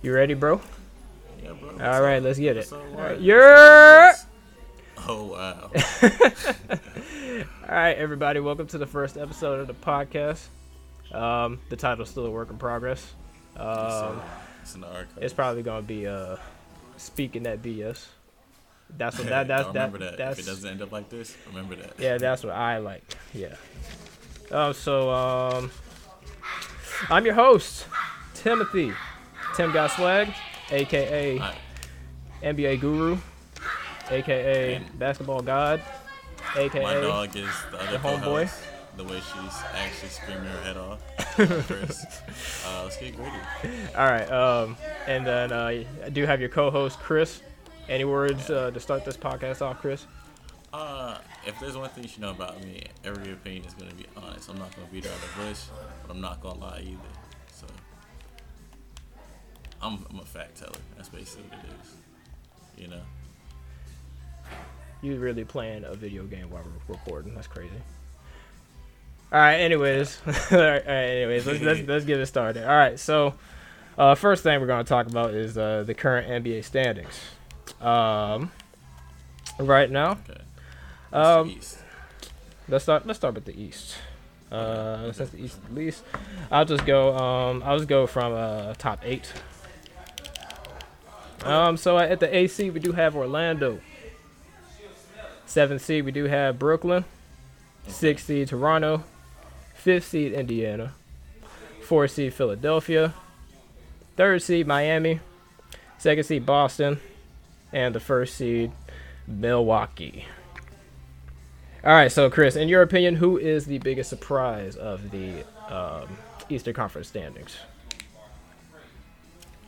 You ready, bro? Yeah, bro. All right, up? let's get it. All what? Yeah. Oh wow. All right, everybody, welcome to the first episode of the podcast. Um, the title's still a work in progress. Um, it's in the archive. it's probably gonna be uh, speaking that BS. That's what that that's that, that. that's if it doesn't end up like this, remember that. yeah, that's what I like. Yeah. Um, so um, I'm your host, Timothy. Tim got swag, aka NBA guru, aka And- basketball god, aka my dog is the other the homeboy. The way she's actually screaming her head off. Chris. Uh, let's get gritty. All right. Um, and then uh, I do have your co-host Chris. Any words uh, to start this podcast off, Chris? Uh, if there's one thing you should know about me, every opinion is gonna be honest. I'm not gonna beat around the bush, but I'm not gonna lie either. I'm, I'm a fact teller. That's basically what it is. You know. You really playing a video game while we're recording? That's crazy. All right. Anyways, all right, all right. Anyways, let's, let's let's get it started. All right. So, uh, first thing we're gonna talk about is uh, the current NBA standings. Um, right now, Okay. um, Let's start. Let's start with the East. Uh, since the East least, I'll just go. Um, I'll just go from uh top eight. Um, so at the AC we do have Orlando. Seventh seed we do have Brooklyn. Sixth seed Toronto. Fifth seed Indiana. Fourth seed Philadelphia. Third seed Miami. Second seed Boston. And the first seed Milwaukee. All right, so Chris, in your opinion, who is the biggest surprise of the um, Eastern Conference standings?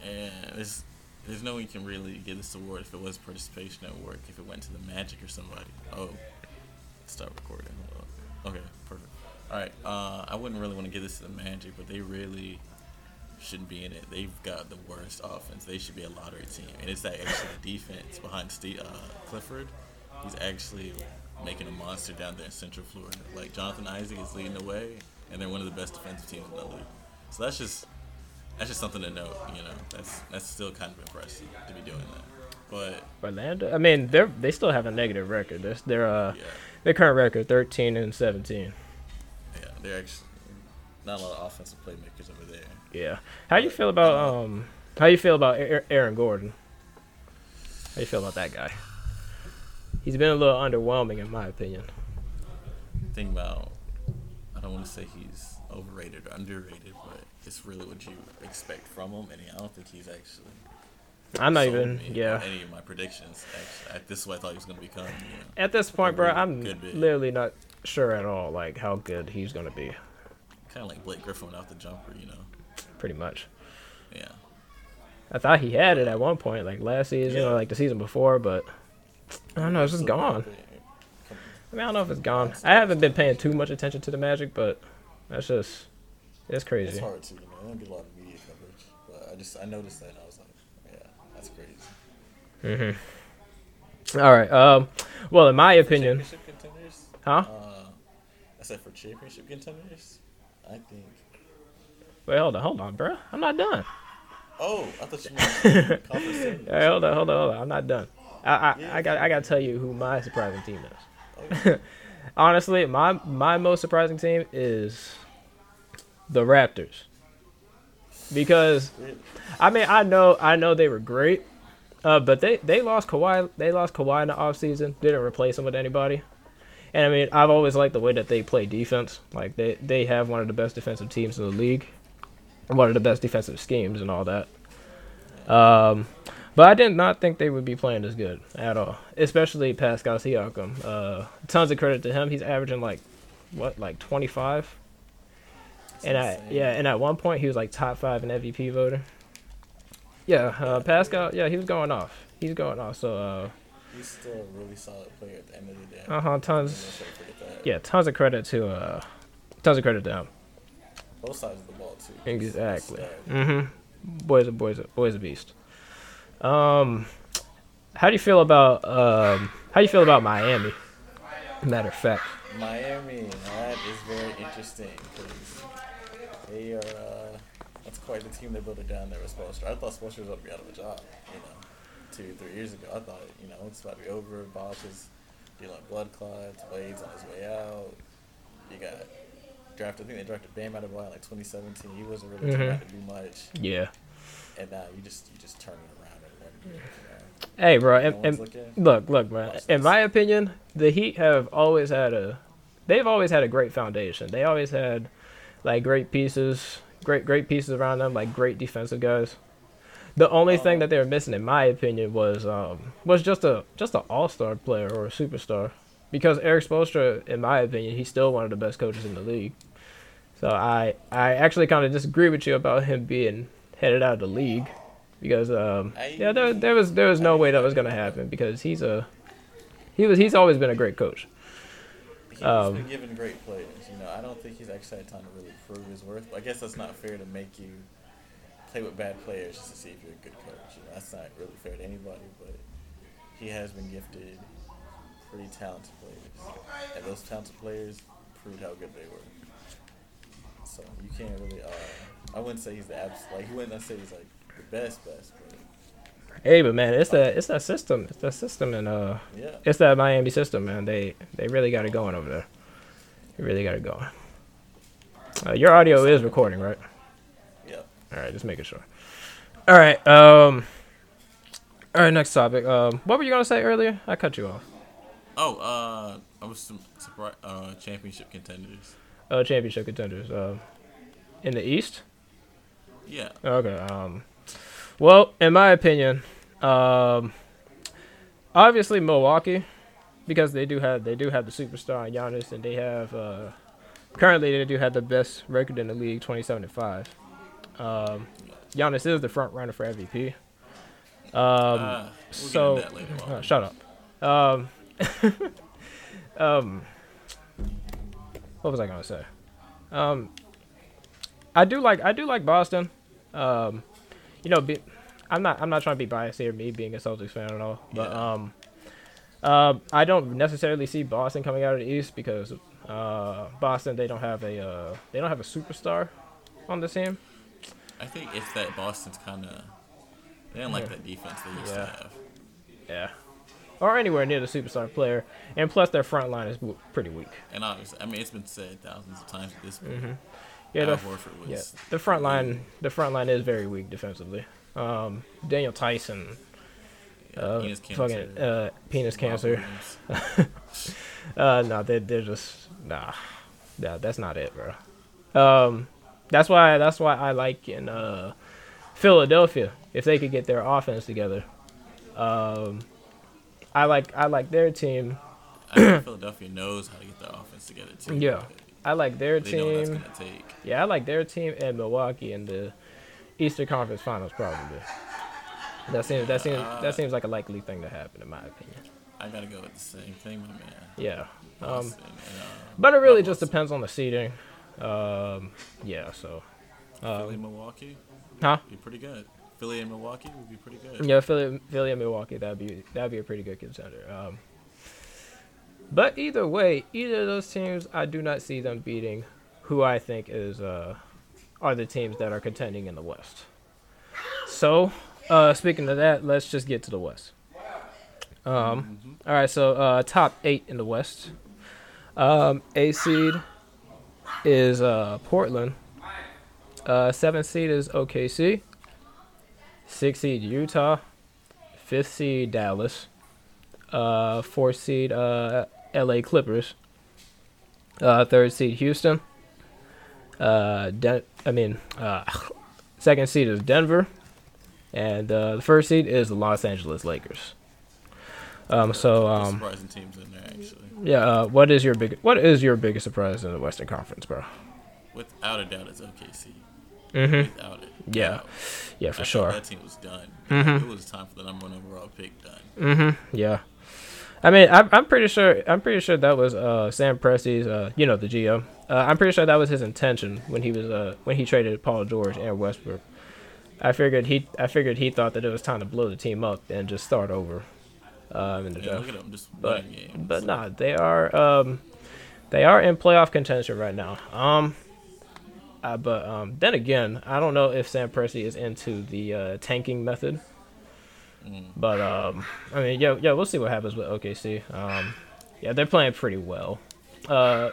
And there's there's no way you can really give this award if it was participation at work, if it went to the Magic or somebody. Oh, stop recording. Okay, perfect. All right. Uh, I wouldn't really want to give this to the Magic, but they really shouldn't be in it. They've got the worst offense. They should be a lottery team, and it's that actually defense behind Steve, uh, Clifford. He's actually making a monster down there in Central Florida. Like Jonathan Isaac is leading the way, and they're one of the best defensive teams in the league. So that's just that's just something to note. You know, that's that's still kind of impressive to be doing that. But Orlando. I mean, they're they still have a negative record. They're, they're uh yeah, their current record thirteen and seventeen. yeah, they're actually not a lot of offensive playmakers over there. Yeah. How do you feel about um? How you feel about Aaron Gordon? How you feel about that guy? He's been a little underwhelming in my opinion. Think about, I don't want to say he's overrated or underrated, but it's really what you expect from him, and I don't think he's actually. I'm not even. Yeah. Any of my predictions. Actually, I- this is what I thought he was going to become. You know. At this point, bro, I'm literally not sure at all like how good he's gonna be. Kind of like Blake Griffin off the jumper. You know. Pretty much. Yeah. I thought he had it at one point, like last season Yeah. or like the season before, but I don't know, it's just gone. I mean, I don't know if it's gone. I haven't been paying too much attention to the Magic, but that's just it's crazy. It's hard to, you know, I don't get a lot of media coverage, but I just I noticed that and I was like, yeah, that's crazy. Mhm. All right. Um. Well, in my opinion, championship contenders, huh? uh, I said for championship contenders, I think. Wait, hold on, hold on, bro. I'm not done. Oh, I thought you meant conference. Hey, hold on, hold on, hold on. I'm not done. I I, Yeah. I got I got to tell you who my surprising team is. Oh, Honestly, my my most surprising team is the Raptors because I mean I know I know they were great, uh, but they they lost Kawhi they lost Kawhi in the offseason, didn't replace him with anybody. And I mean I've always liked the way that they play defense. Like they they have one of the best defensive teams in the league, one of the best defensive schemes and all that. Um, but I did not think they would be playing as good at all, especially Pascal Siakam. Uh, tons of credit to him. He's averaging like what like 25 and. I yeah, and at one point he was like top five in MVP voter. Yeah, uh, Pascal. Yeah, he was going off. He's going off. So. Uh, He's still a really solid player at the end of the day. Uh huh. Tons. Yeah, tons of credit to uh, tons of credit to him. Both sides of the ball too. Exactly. Mm-hmm. Boy's a boy's a boy's a beast. Um, how do you feel about um, how do you feel about Miami? Matter of fact. Miami, that is very interesting because they are uh, what's it quite the team they built it down there with Spoelstra. I thought Spoelstra was about to be out of a job, you know, two, three years ago. I thought, you know, it's about to be over. Bosh is dealing with blood clots. Wade's on his way out. You got drafted, I think they drafted Bam out of like 2017. He wasn't really trying Mhm. to do much. Yeah. And now you just, you just turn it around and know? Hey, bro. And, and look, look, man. In my opinion, the Heat have always had a, they've always had a great foundation. They always had, like, great pieces, great, great pieces around them, like great defensive guys. The only thing that they were missing, in my opinion, was um was just a just an all star player or a superstar. Because Erik Spoelstra, in my opinion, he's still one of the best coaches in the league. So I I actually kind of disagree with you about him being headed out of the league, because um yeah there there was there was no way that was gonna happen because he's a he was he's always been a great coach. He's Um, been given great players. You know, I don't think he's actually had time to really prove his worth. I guess that's not fair to make you play with bad players just to see if you're a good coach. You know, that's not really fair to anybody. But he has been gifted pretty talented players, and those talented players proved how good they were. So you can't really. Uh, I wouldn't say he's the abs. Like he wouldn't say he's like the best best, but Hey, but man, it's that it's that system, it's that system, and uh, yeah. it's that Miami system, man. They they really got it going over there. They really got it going. Uh, your audio is recording, right? Yep. All right, just making sure. All right. Um. All right. Next topic. Um. What were you gonna say earlier? I cut you off. Oh, uh, I was some surprised. Uh, championship contenders. Uh, championship contenders. Um. in the East. Yeah. Okay. Um. Well, in my opinion, um, obviously Milwaukee, because they do have they do have the superstar in Giannis, and they have uh, currently they do have the best record in the league, twenty seven and five. Um, Giannis is the front runner for MVP. Um, uh, we'll so get into that later uh, shut up. Um, um, what was I gonna say? Um, I do like I do like Boston. Um, you know, be, I'm not I'm not trying to be biased here, me being a Celtics fan at all, but Yeah. um, um, I don't necessarily see Boston coming out of the East because uh, Boston they don't have a uh, they don't have a superstar on the team. I think it's that Boston's kind of they don't like Yeah. that defense they used Yeah. to have. Yeah. Or anywhere near the superstar player, and plus their front line is w- pretty weak. And obviously, I mean, it's been said thousands of times at this point. Mhm. Yeah, the, Horford was. yeah, the front line, the front line is very weak defensively. Um, Daniel Theis, yeah, uh, penis fucking cancer, uh, penis cancer. Uh, no, they they're just nah, nah, that's not it, bro. Um, that's why that's why I like in uh Philadelphia if they could get their offense together. Um, I like I like their team. I think Philadelphia knows how to get their offense together too. Yeah. I like their They know what that's team. gonna take. Yeah, I like their team and Milwaukee in the Eastern Conference Finals probably. That seems that seems Uh, that seems like a likely thing to happen in my opinion. I gotta go with the same thing, my man. Yeah. Um, and, uh, but it really just depends on the seeding. Um, yeah. So. Philly, Um, Milwaukee, huh? be pretty good. Philly and Milwaukee would be pretty good. Yeah, Philly, Philly and Milwaukee. That'd be that'd be a pretty good contender. Um, but either way, either of those teams, I do not see them beating who I think is uh, are the teams that are contending in the West. So, uh, speaking of that, let's just get to the West. Um, all right, so uh, top eight in the West. Um, A seed is uh, Portland. Uh, seventh seed is OKC. Sixth seed Utah. Fifth seed Dallas. Uh, fourth seed uh, LA Clippers. Uh, third seed Houston. Uh, Den- I mean, uh, second seed is Denver, and uh, the first seed is the Los Angeles Lakers. Um, so um, surprising teams in there actually. yeah, uh, what is your big what is your biggest surprise in the Western Conference, bro? Without a doubt, it's OKC. Mm-hmm. Without it. Yeah, Doubt. yeah, for thought sure. That team was done. Mhm. It was time for the number one overall pick done. Mm-hmm. Yeah. I mean, I'm, I'm pretty sure. I'm pretty sure that was uh, Sam Presti's, uh, you know, the GM. Uh, I'm pretty sure that was his intention when he was uh, when he traded Paul George and Westbrook. I figured he I figured he thought that it was time to blow the team up and just start over um, in the Yeah, draft. look at them just But but nah, they are um, they are in playoff contention right now. Um, Uh, but um, then again, I don't know if Sam Presti is into the uh, tanking method. Mm. But um, I mean, yeah, yeah, we'll see what happens with OKC. Um, yeah, they're playing pretty well. Uh,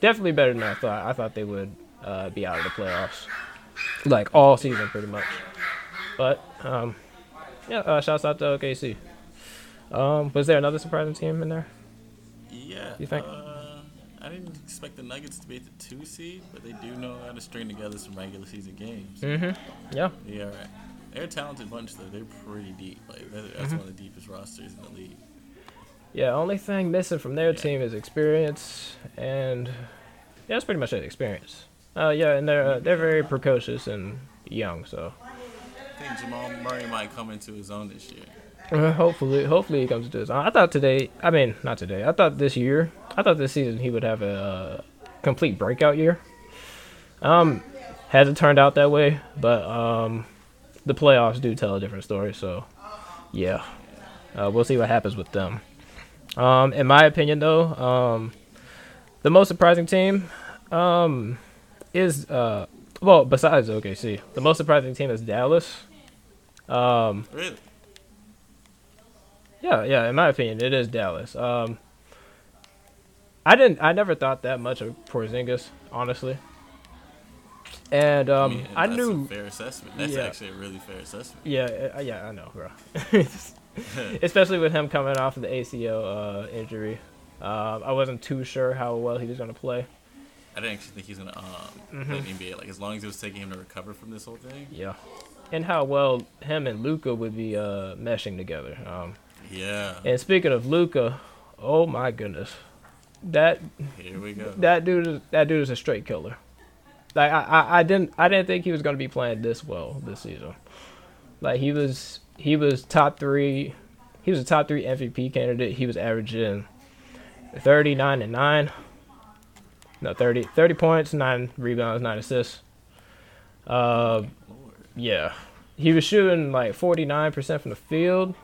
definitely better than I thought. I thought they would uh, be out of the playoffs, like all season, pretty much. But um, yeah, uh, shouts out to OKC. Um, was there another surprising team in there? Yeah. You think? Uh, I didn't expect the Nuggets to be at the two seed, but they do know how to string together some regular season games. Mm-hmm. Yeah. Yeah, right. They're a talented bunch though. They're pretty deep. Like that's Mm-hmm. one of the deepest rosters in the league. Yeah, only thing missing from their Yeah. team is experience, and yeah, that's pretty much it. Experience. Uh, yeah, and they're uh, they're very precocious and young, so I think Jamal Murray might come into his own this year. uh, hopefully, hopefully he comes to own. I thought today, I mean, not today. I thought this year, I thought this season he would have a uh, complete breakout year. Um, hasn't turned out that way, but um, the playoffs do tell a different story. So, yeah, uh, we'll see what happens with them. Um, in my opinion, though, um, the most surprising team um, is uh, well, besides OKC, the most surprising team is Dallas. Um, Really? yeah, yeah. In my opinion, it is Dallas. Um, I didn't. I never thought that much of Porzingis, honestly. And um, mean, I knew. a fair assessment. That's Yeah. actually a really fair assessment. Yeah, uh, yeah, I know, bro. Especially with him coming off of the ACL uh, injury, uh, I wasn't too sure how well he was gonna play. I didn't actually think he's gonna um, Mm-hmm. play in NBA. Like as long as it was taking him to recover from this whole thing. Yeah, and how well him and Luka would be uh, meshing together. Um, Yeah. and speaking of Luka, oh my goodness, that Here we go. that dude is that dude is a straight killer. Like I, I, I didn't I didn't think he was gonna be playing this well this season. Like he was he was top three he was a top three MVP candidate. He was averaging thirty nine and nine. No 30, 30 points, nine rebounds, nine assists. Uh yeah. He was shooting like forty nine percent from the field.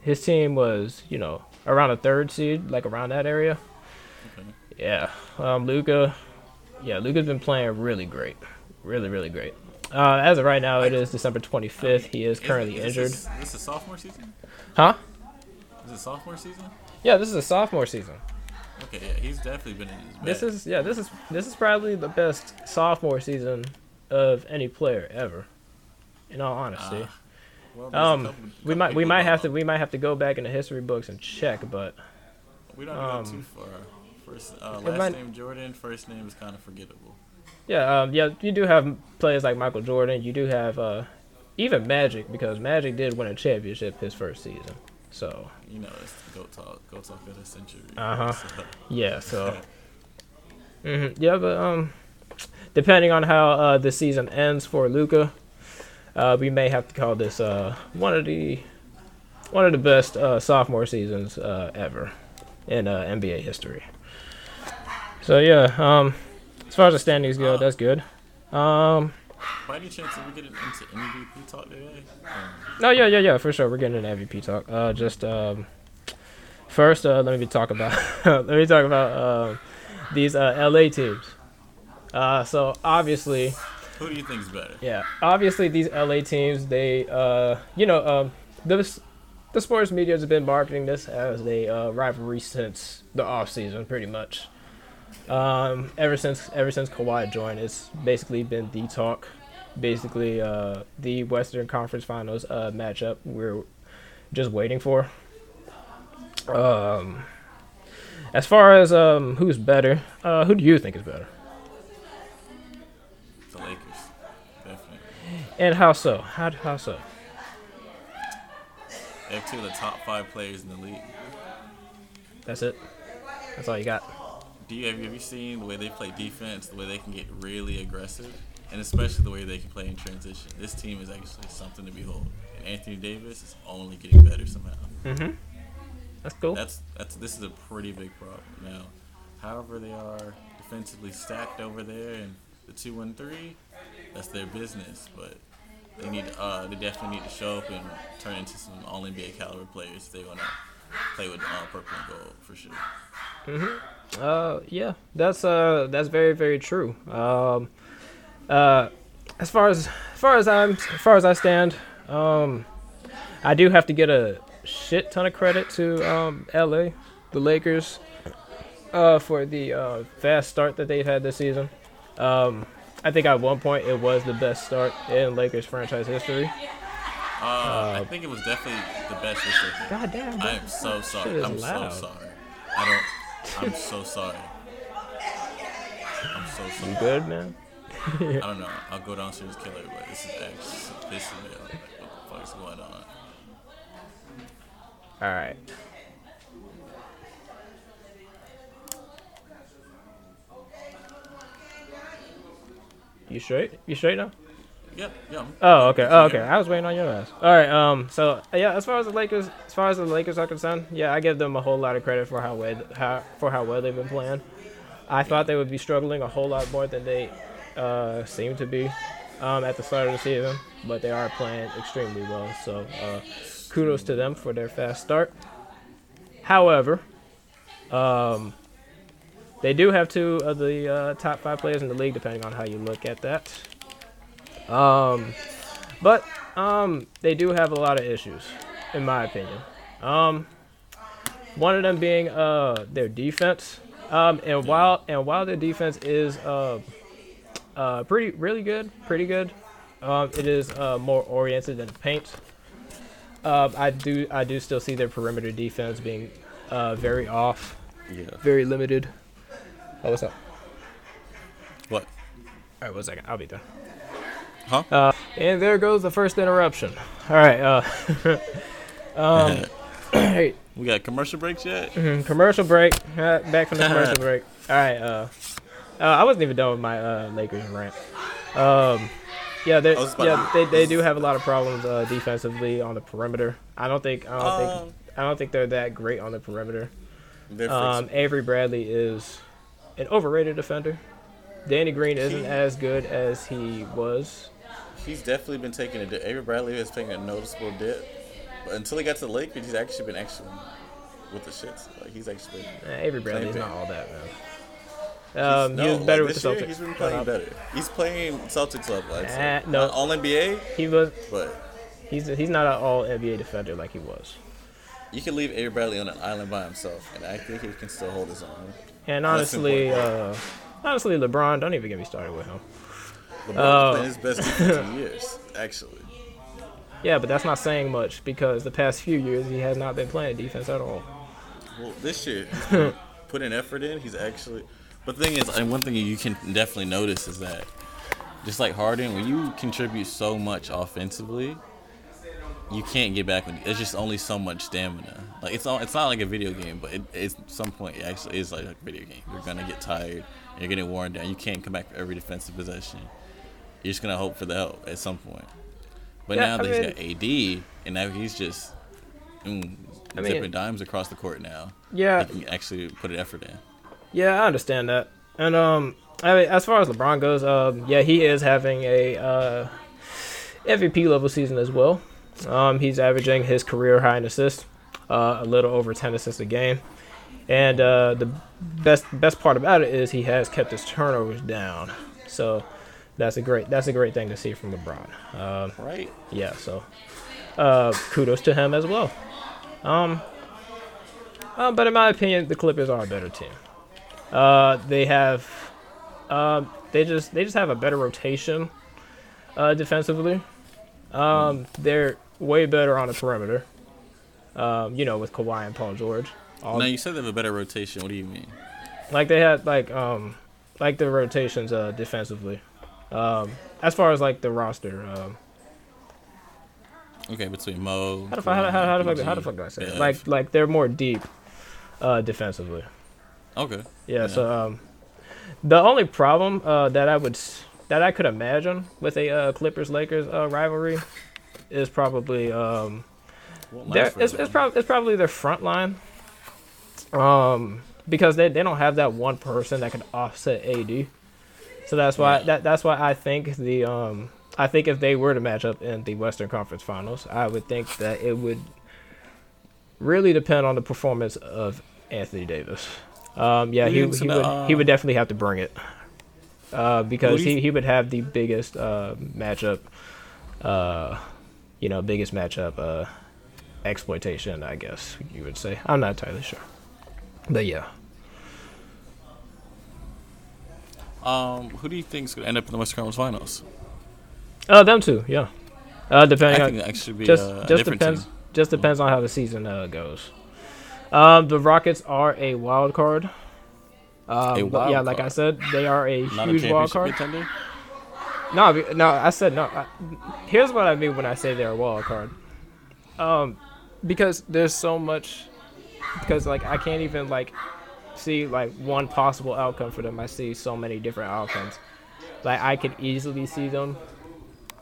His team was, you know, around a third seed, like around that area. Okay. Yeah, um, Luka. Yeah, Luka's been playing really great, really, really great. Uh, as of right now, it is December 25th. He is currently Is- is injured. This, this is sophomore season. Huh? Is it sophomore season? Yeah, this is a sophomore season. Okay, yeah, he's definitely been in his bag. This is yeah, this is this is probably the best sophomore season of any player ever. In all honesty, Ah, well, um, couple- we might we might have to we might have to go back in the history books and check, but We don't um, go too far. First, uh, last might- name Jordan. First name is kind of forgettable. Yeah, um, yeah, you do have players like Michael Jordan. You do have uh, even Magic because Magic did win a championship his first season. So You know, it's the goat talk. Goat talk of the century. Uh-huh. So, yeah, so hmm yeah, but um, depending on how uh, the season ends for Luka, uh, we may have to call this uh one of the one of the best uh, sophomore seasons uh, ever in uh, NBA history. So yeah, um, as far as the standings go, that's good. Um, by any chance, are we getting into MVP talk today? Um, No, yeah, yeah, yeah, for sure. We're getting an MVP talk. Uh, just um, first, uh, let me talk about let me talk about uh, these uh, LA teams. Uh, so obviously, who do you think is better? yeah, obviously these LA teams, they, uh, you know, um, the the sports media has been marketing this as a uh, rivalry since the off season, pretty much. Um, ever since ever since Kawhi joined, it's basically been the talk. Basically, uh, the Western Conference Finals uh, matchup we're just waiting for. Um, as far as um, who's better, uh, who do you think is better, The Lakers, definitely. and how so? How how so? They have two of the top five players in the league. That's it. That's all you got. Do you have, you have you seen the way they play defense, the way they can get really aggressive, and especially the way they can play in transition? This team is actually something to behold. And Anthony Davis is only getting better somehow. Mm-hmm. That's cool. That's that's this is a pretty big problem now. However, they are defensively stacked over there, and the two and three, that's their business. But they need uh they definitely need to show up and turn into some All NBA caliber players if they want to play with uh, purple and gold for sure. Uh, yeah, that's uh, that's very very true. Um, uh, as far as as far as I'm as far as I stand, um, I do have to get a shit ton of credit to um, L.A. the Lakers, uh, for the uh, fast start that they've had this season. Um, I think at one point it was the best start in Lakers franchise history. Uh, I think it was definitely the best. God damn. I am so sorry. I'm loud. so sorry. I don't. I'm so sorry. I'm so sorry. You good, man? I don't know. I'll go downstairs and kill everybody. This is actually pissing me off. Like, what the fuck is going on? All right. You straight? You straight now? Yep. Yeah. Oh, okay. Oh, okay. I was waiting on your ass. All right. Um. So yeah, as far as the Lakers, as far as the Lakers are concerned, yeah, I give them a whole lot of credit for how well, how for how well they've been playing. I thought they would be struggling a whole lot more than they uh, seem to be um, at the start of the season, but they are playing extremely well. So uh, kudos to them for their fast start. However, um, they do have two of the uh, top five players in the league, depending on how you look at that. Um, but um, they do have a lot of issues, in my opinion. Um, one of them being uh their defense. Um, and while and while their defense is uh uh pretty really good, pretty good, um, it is uh more oriented than paint. Um, I do I do still see their perimeter defense being uh very off, Yeah. very limited. Oh, what's up? What? All right, one second. I'll be done. Huh? Uh, and there goes the first interruption. All right. Uh, um, hey, we got commercial breaks yet? mhm, commercial break. Uh, back from the commercial break. All right. Uh, uh, I wasn't even done with my uh, Lakers rant. Um, yeah, they I was about yeah they, they do have a lot of problems uh, defensively on the perimeter. I don't think I don't Um, think I don't think they're that great on the perimeter. Um, Avery Bradley is an overrated defender. Danny Green isn't as good as he was. He's definitely been taking a dip. Avery Bradley has taken a noticeable dip, but until he got to the Lakers, he's actually been actually with the shits. Like he's actually been. Uh, Avery Bradley's not all that, man. Um, no, he was better like with the this year, Celtics. He's been playing up. better. He's playing Celtics level. Uh, no. All NBA, He was. but He's he's not an all NBA defender like he was. you can leave Avery Bradley on an island by himself, and I think he can still hold his own. And honestly, uh, honestly, LeBron, don't even get me started with him. LeBron's Oh. playing his best defense in years, actually. Yeah, but that's not saying much because the past few years he has not been playing defense at all. Well, this year, he's been effort in. He's actually. But the thing is, and one thing you can definitely notice is that, just like Harden, when you contribute so much offensively, you can't get back. When, it's just only so much stamina. Like it's all, it's not like a video game, but it, it's some point it actually is like a video game. You're gonna get tired. You're getting worn down. You can't come back for every defensive possession. You're just gonna hope for the help at some point. But Yeah, now I that mean- he's got AD, and now he's just mm, I mean- zipping dimes across the court now Yeah, he can actually put an effort in. Yeah, I understand that. And um, I mean, as far as LeBron goes, um, yeah, he is having a uh, MVP level season as well. Um, he's averaging his career high in assists, uh, a little over ten assists a game. And uh, the best best part about it is he has kept his turnovers down. So that's a great that's a great thing to see from LeBron. Um, Right. yeah, so uh, kudos to him as well. Um, uh, but in my opinion, the Clippers are a better team. Uh, they have, um, they just they just have a better rotation uh, defensively. Um, they're way better on the perimeter. Um, you know, with Kawhi and Paul George. All, Now you said they have a better rotation. What do you mean? like they had like um, like the rotations uh, defensively. Um, as far as like the roster, um, Okay, between Mo. How the fuck? How, how, how the fuck? How the fuck do I say it? Like, like they're more deep, uh, defensively. Okay. Yeah. Yeah. So, um, the only problem uh, that I would that I could imagine with a uh, Clippers Lakers uh, rivalry is probably um, their, it's, it's, prob- it's probably their front line. Um, because they, they don't have that one person that can offset AD. So that's why that that's why I think the um I think if they were to match up in the Western Conference Finals, I would think that it would really depend on the performance of Anthony Davis. Um, yeah, he, he would he would definitely have to bring it uh, because Who do you- he, he would have the biggest uh, matchup, uh, you know, biggest matchup uh, exploitation. I guess you would say. I'm not entirely sure, but yeah. Um, who do you think is gonna end up in the Western Conference Finals? Uh, them too. Yeah. Uh, I depending on think it actually be just uh, a just depends team. just depends on how the season uh, goes. Um, the Rockets are a wild card. Um, A wild yeah, like I said, they are a Not a huge wild card. contender. No, no, I said no. I, here's what I mean when I say they're a wild card. Um, because there's so much. Because like I can't even like see like one possible outcome for them. I see so many different outcomes. Like I could easily see them,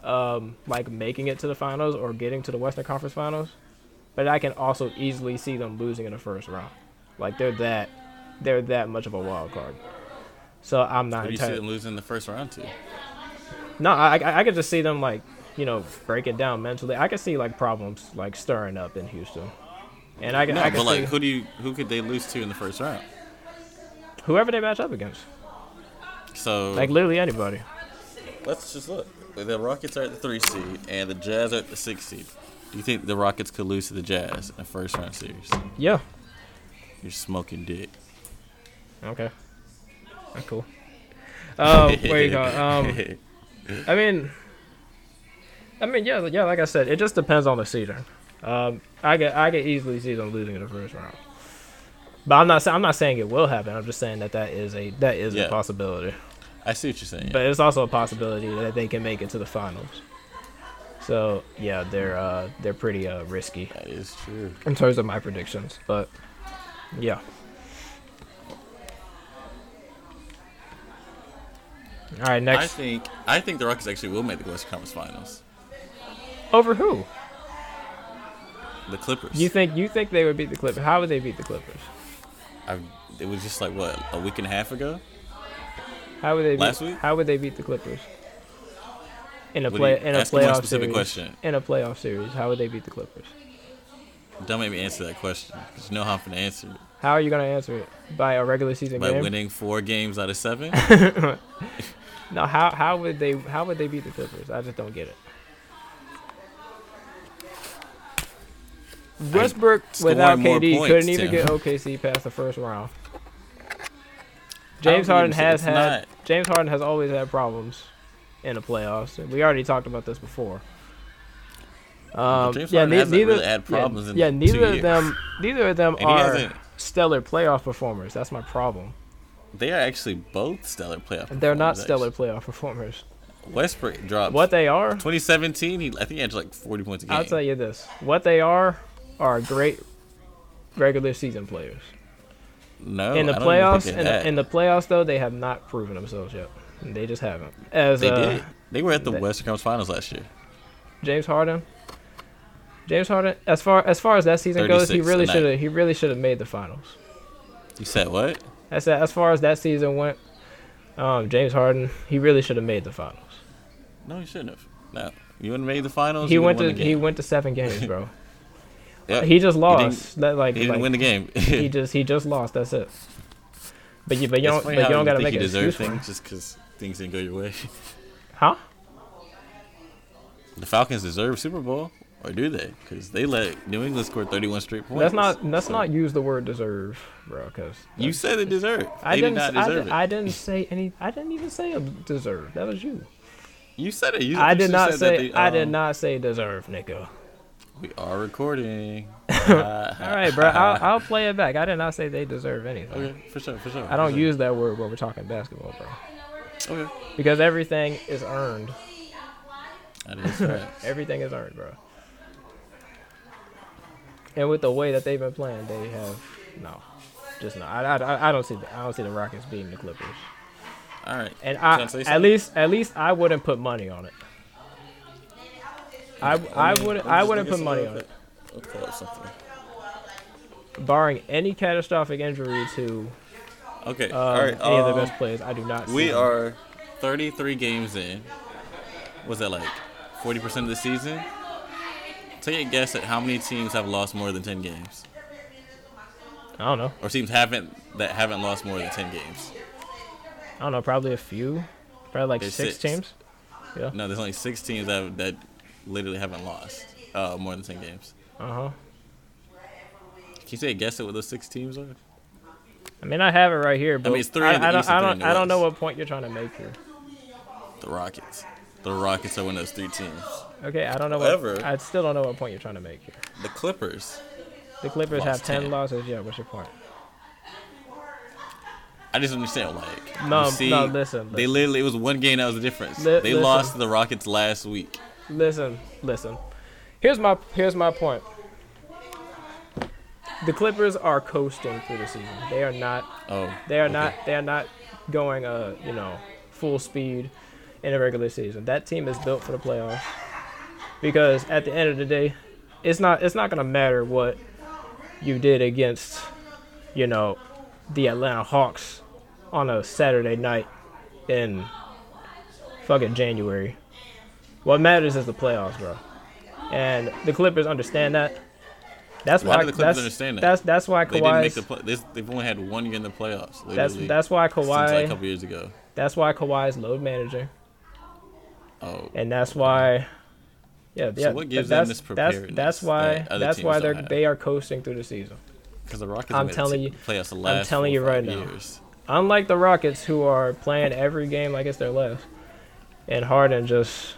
um, like making it to the finals or getting to the Western Conference Finals, but I can also easily see them losing in the first round. Like they're that, they're that much of a wild card. So I'm not Who do you see them losing the first round to? No, I, I I could just see them like you know break it down mentally. I could see like problems like stirring up in Houston, and I can No, I can but like, who do you who could they lose to in the first round? Whoever they match up against, So like literally anybody. let's just look. The Rockets are at the three seed, and the Jazz are at the six seed. Do you think the Rockets could lose to the Jazz in a first round series? Yeah. You're smoking dick. Okay. That's cool. Um, where you go? Um, I mean, I mean, yeah, yeah. Like I said, it just depends on the season. Um, I get, I could easily see them losing in the first round. But I'm not, I'm not saying it will happen. I'm just saying that that is a, that is Yeah. a possibility. I see what you're saying. But it's also a possibility that they can make it to the finals. So yeah, they're uh, they're pretty uh, risky that is true. in terms of my predictions. But yeah. All right, next. I think I think the Rockets actually will make the Western Conference Finals. Over who? The Clippers. You think you think they would beat the Clippers? How would they beat the Clippers? I, it was just like what a week and a half ago. How would they beat, week? How would they beat the Clippers? In a What play you- in a playoff specific series. question. In a playoff series, how would they beat the Clippers? Don't make me answer that question because you know how I'm gonna answer it How are you gonna answer it? By a regular season by game? winning four games out of seven. No, how how would they how would they beat the Clippers? I just don't get it. Westbrook without KD points, couldn't even get OKC past the first round. James Harden don't even say has had not. James Harden has always had problems in the playoffs. We already talked about this before. Um, James yeah, Harden ne- hasn't neither really had problems yeah, in yeah, neither of years. them neither of them And are stellar playoff performers. That's my problem. They are actually both stellar playoff. They're not stellar actually. playoff performers. Westbrook dropped. What they are, 2017, he I think he had like 40 points a game. I'll tell you this: what they are are great regular season players. no, in the I don't even playoffs, in the, in the playoffs though, they have not proven themselves yet. They just haven't. As they uh, did. They were at the they- Western Conference Finals last year. James Harden. James Harden, as far as far as that season goes, he really should have he really should have made the finals. You said what? I said as far as that season went, um, James Harden, he really should have made the finals. No, he shouldn't have. No, you wouldn't have made the finals. He went to he went to seven games, bro. Yep. he just lost. that like, He didn't like, win the game. he just he just lost. That's it. But you but you It's don't but you don't gotta make you deserve things just because things didn't go your way. Huh? The Falcons deserve Super Bowl, or do they? Because they let New England score 31 straight points. Let's not let's So- not use the word deserve, bro. Because You said they deserve. I they didn't. did I, did, it. I didn't say any. I didn't even say a deserve. That was you. you said it. You, I did not say. they, I did um, not say deserve, Nico. We are recording. All right, bro. I'll, I'll play it back. I did not say they deserve anything. Okay, for sure, for sure. I don't for use that word when we're talking basketball, bro. Okay. Because everything is earned. That is correct. Everything is earned, bro. And with the way that they've been playing, they have no, just no. I, I, I don't see. The, I don't see the Rockets beating the Clippers. All right. And I, say at least, at least, I wouldn't put money on it. I, I Let wouldn't. I wouldn't put money on it, I'll pull up something. barring any catastrophic injury to Okay. um, all right. any of um, the best players. I do not. See We them. are 33 games in. Was that like 40% of the season? Take a guess at how many teams have lost more than 10 games. I don't know. or teams haven't that haven't lost more than ten games. I don't know. Probably a few. Probably like six, six. teams. Yeah. No, there's only six teams that that literally haven't lost uh, more than ten games. Uh huh. Can you say guess it what those six teams are? I mean, I have it right here, but mean, it's three the I, don't, I don't, I don't know what point you're trying to make here. The Rockets. The Rockets are one of those three teams. Okay, I don't know. However- what, I still don't know what point you're trying to make here. The Clippers. The Clippers have ten 10. losses. Yeah, what's your point? I just understand like No, you see, no, listen, They literally it was one game that was the difference. Li- they listen. lost to the Rockets last week. Listen, listen. Here's my here's my point. The Clippers are coasting through the season. They are not. Oh, They are okay. not. They are not going. Uh, you know, full speed in the regular season. That team is built for the playoffs. Because at the end of the day, it's not. It's not gonna matter what you did against, you know, the Atlanta Hawks on a Saturday night in fucking January. What matters is the playoffs, bro. And the Clippers understand that. That's Why why. the Clippers understand that? That's that's why Kawhi. They didn't make the play. This, they've only had one year in the playoffs. That's that's why since like a couple years ago. That's why Kawhi's load manager. Oh, and that's why. Yeah, yeah. what gives that's, them this that's, preparedness that's why. that That's why they're they are coasting through the season. because the Rockets. I'm telling you- playoffs the last telling you right five now. Unlike the Rockets, who are playing every game like it's their last, and Harden just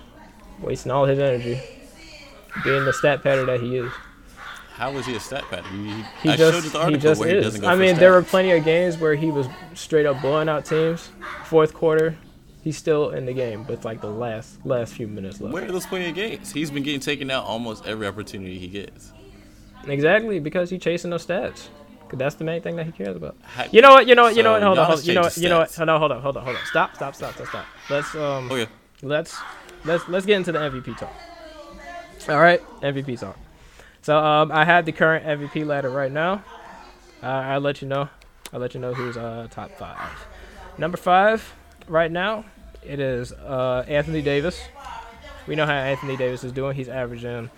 wasting all his energy, being the stat pattern that he is. How was he a stat pattern? He, He I just showed you the he just is. I mean, there were plenty of games where he was straight up blowing out teams. Fourth quarter, he's still in the game with like the last last few minutes left. Where are those plenty of games? He's been getting taken out almost every opportunity he gets. Exactly because he's chasing those stats. that's the main thing that he cares about. You know what? You know what? You know what? Hold on. Hold, you know what? You know what? Hold on. Hold on. Hold on. Hold on. Stop. Stop. Stop. Stop. Stop. Let's um. Okay. Let's let's let's get into the MVP talk. All right, MVP talk. So um, I have the current MVP ladder right now. Uh, I'll let you know. I'll let you know who's uh top five. Number five right now, it is uh Anthony Davis. We know how Anthony Davis is doing. He's averaging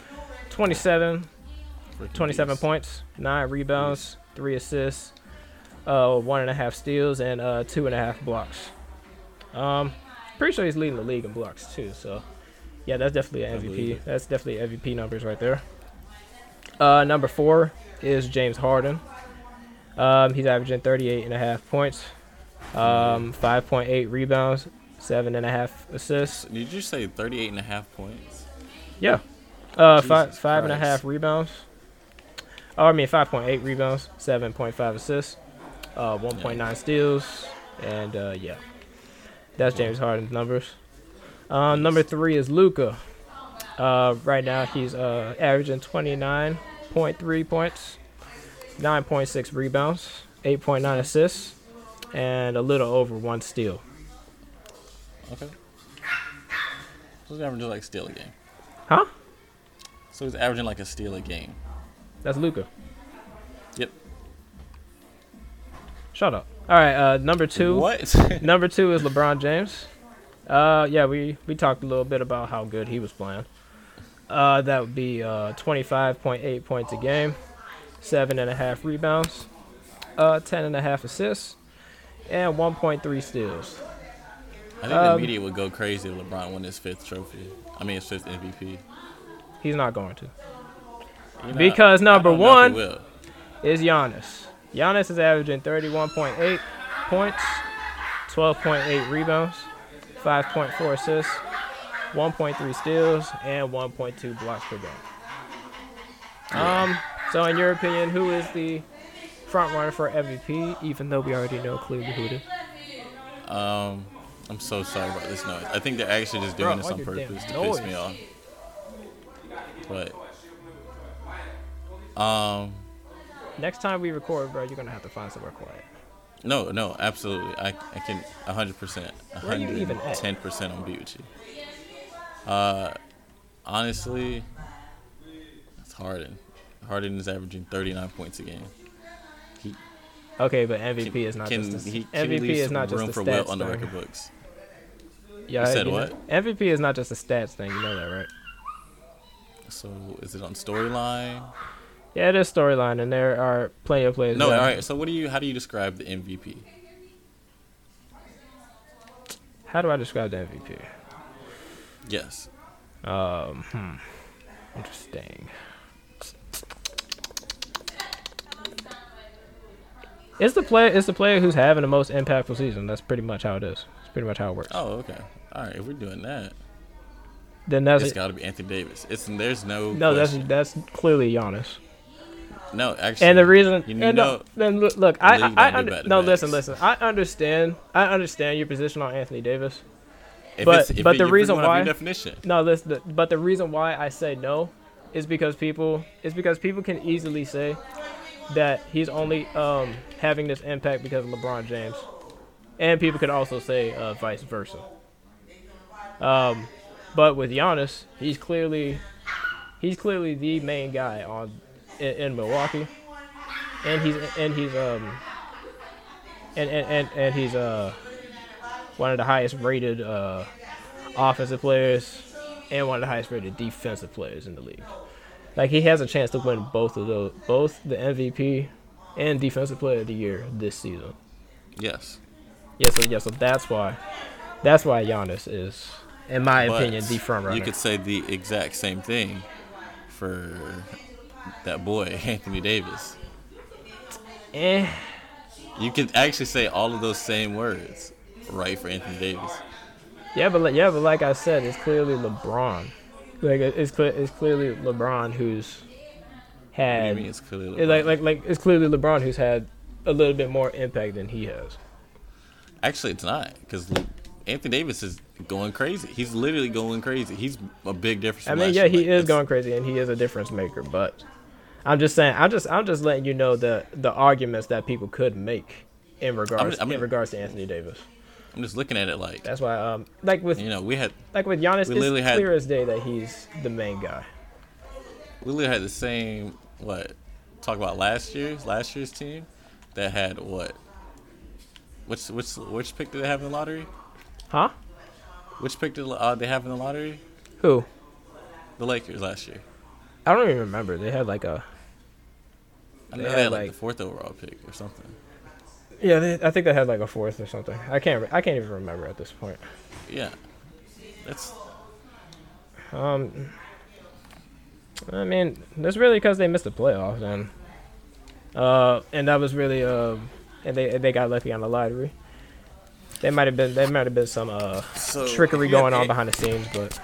27, Freaking 27 points, nine rebounds, three assists, uh, one and a half steals, and uh, two and a half blocks. Um, pretty sure he's leading the league in blocks too. So, yeah, that's definitely an MVP. That's definitely MVP numbers right there. Uh, number four is James Harden. Um, he's averaging 38 and a half points, um, 5.8 rebounds, seven and a half assists. Did you say 38 and a half points? Yeah. Uh, five five and a half rebounds. Oh, I mean five point eight rebounds, seven point five assists, uh, one point nine steals, and uh, yeah, that's James Harden's numbers. Um, number three is Luka. Uh, right now he's uh averaging twenty nine point three points, nine point six rebounds, eight point nine assists, and a little over one steal. Okay. So he's averaging like a steal a game. Huh? So he's averaging like a steal a game. That's Luka. Yep. Shut up. All right. Uh, number two. What? Number two is LeBron James. Uh, yeah, we we talked a little bit about how good he was playing. Uh, that would be uh 25.8 points a game, seven and a half rebounds, uh, ten and a half assists, and 1.3 steals. I think Um, the media would go crazy if LeBron won his fifth trophy. I mean, his fifth MVP. He's not going to. Because number don't know if he one- Is Giannis. Giannis is averaging 31.8 points, 12.8 rebounds, 5.4 assists, 1.3 steals, and 1.2 blocks per game. Um, so in your opinion, who is the front runner for MVP? Even though we already know clearly who it is. Um, I'm so sorry about this noise. I think they're actually just doing Bro, this on purpose to piss me off. But um, Next time we record, bro, you're gonna have to find somewhere quiet. no, no, absolutely. I I can 100 percent, Where you even at? 110 percent on beat with you. Uh, honestly, it's Harden. Harden is averaging 39 points a game. Okay, but MVP Can- is not can, just a, he, MVP is not just room a for stats on the thing. record books. Yeah, said you know- what? MVP is not just a stats thing. You know that, right? So is it on storyline? Yeah, it is storyline, and there are plenty of players. No, all right. So what do you? How do you describe the MVP? How do I describe the MVP? Yes. Um, hmm. Interesting. It's the player. It's the player who's having the most impactful season. That's pretty much how it is. It's pretty much how it works. Oh, okay. All right. If we're doing that, Then that's it's it. got to be Anthony Davis. It's there's no. no. That's that's clearly Giannis. No. Actually, And the reason, you and know, no, then look, look I, I, I under, no, listen, listen. I understand, I understand your position on Anthony Davis. if but- if but it- the reason why- definition. No, listen, but the reason why I say no is because people is because people can easily say that he's only um, having this impact because of LeBron James, and people could also say uh, vice versa. Um, but with Giannis, he's clearly he's clearly the main guy on in, in Milwaukee, and he's and he's um and and and, and he's uh one of the highest rated uh offensive players and one of the highest rated defensive players in the league. Like he has a chance to win both of those, both the MVP and Defensive Player of the Year this season. Yes. Yeah, so yeah, so that's why, that's why Giannis is, in my But opinion, the front runner. You could say the exact same thing for that boy Anthony Davis. eh, You could actually say all of those same words, right, for Anthony Davis. yeah, but like, yeah, but like I said, it's clearly LeBron. Like it's clear, it's clearly LeBron who's What had, mean it's clearly it, like like like it's clearly LeBron who's had a little bit more impact than he has. Actually, it's not because Anthony Davis is going crazy. He's literally going crazy. He's a big difference. I mean, yeah, he Like, is going crazy, and he is a difference maker. But I'm just saying, I'm just, I'm just letting you know the the arguments that people could make in regards I mean- in regards to Anthony Davis. I'm just looking at it like That's why, um, like with you know we had like with Giannis, we it's had- clear as day that he's the main guy. we literally had the same what talk about last year's last year's team that had what which which which pick did they have in the lottery? Huh? Which pick did uh, they have in the lottery? Who? The Lakers last year. I don't even remember. They had like a I They know had, they had like, like- the fourth overall pick or something. yeah. They, I think they had like a fourth or something. I can't. I can't even remember at this point. Yeah, that's Um, I mean, that's really because they missed the playoffs, and uh, and that was really uh, and they they got lucky on the lottery. They might have been there might have been some uh so trickery going on behind the scenes, but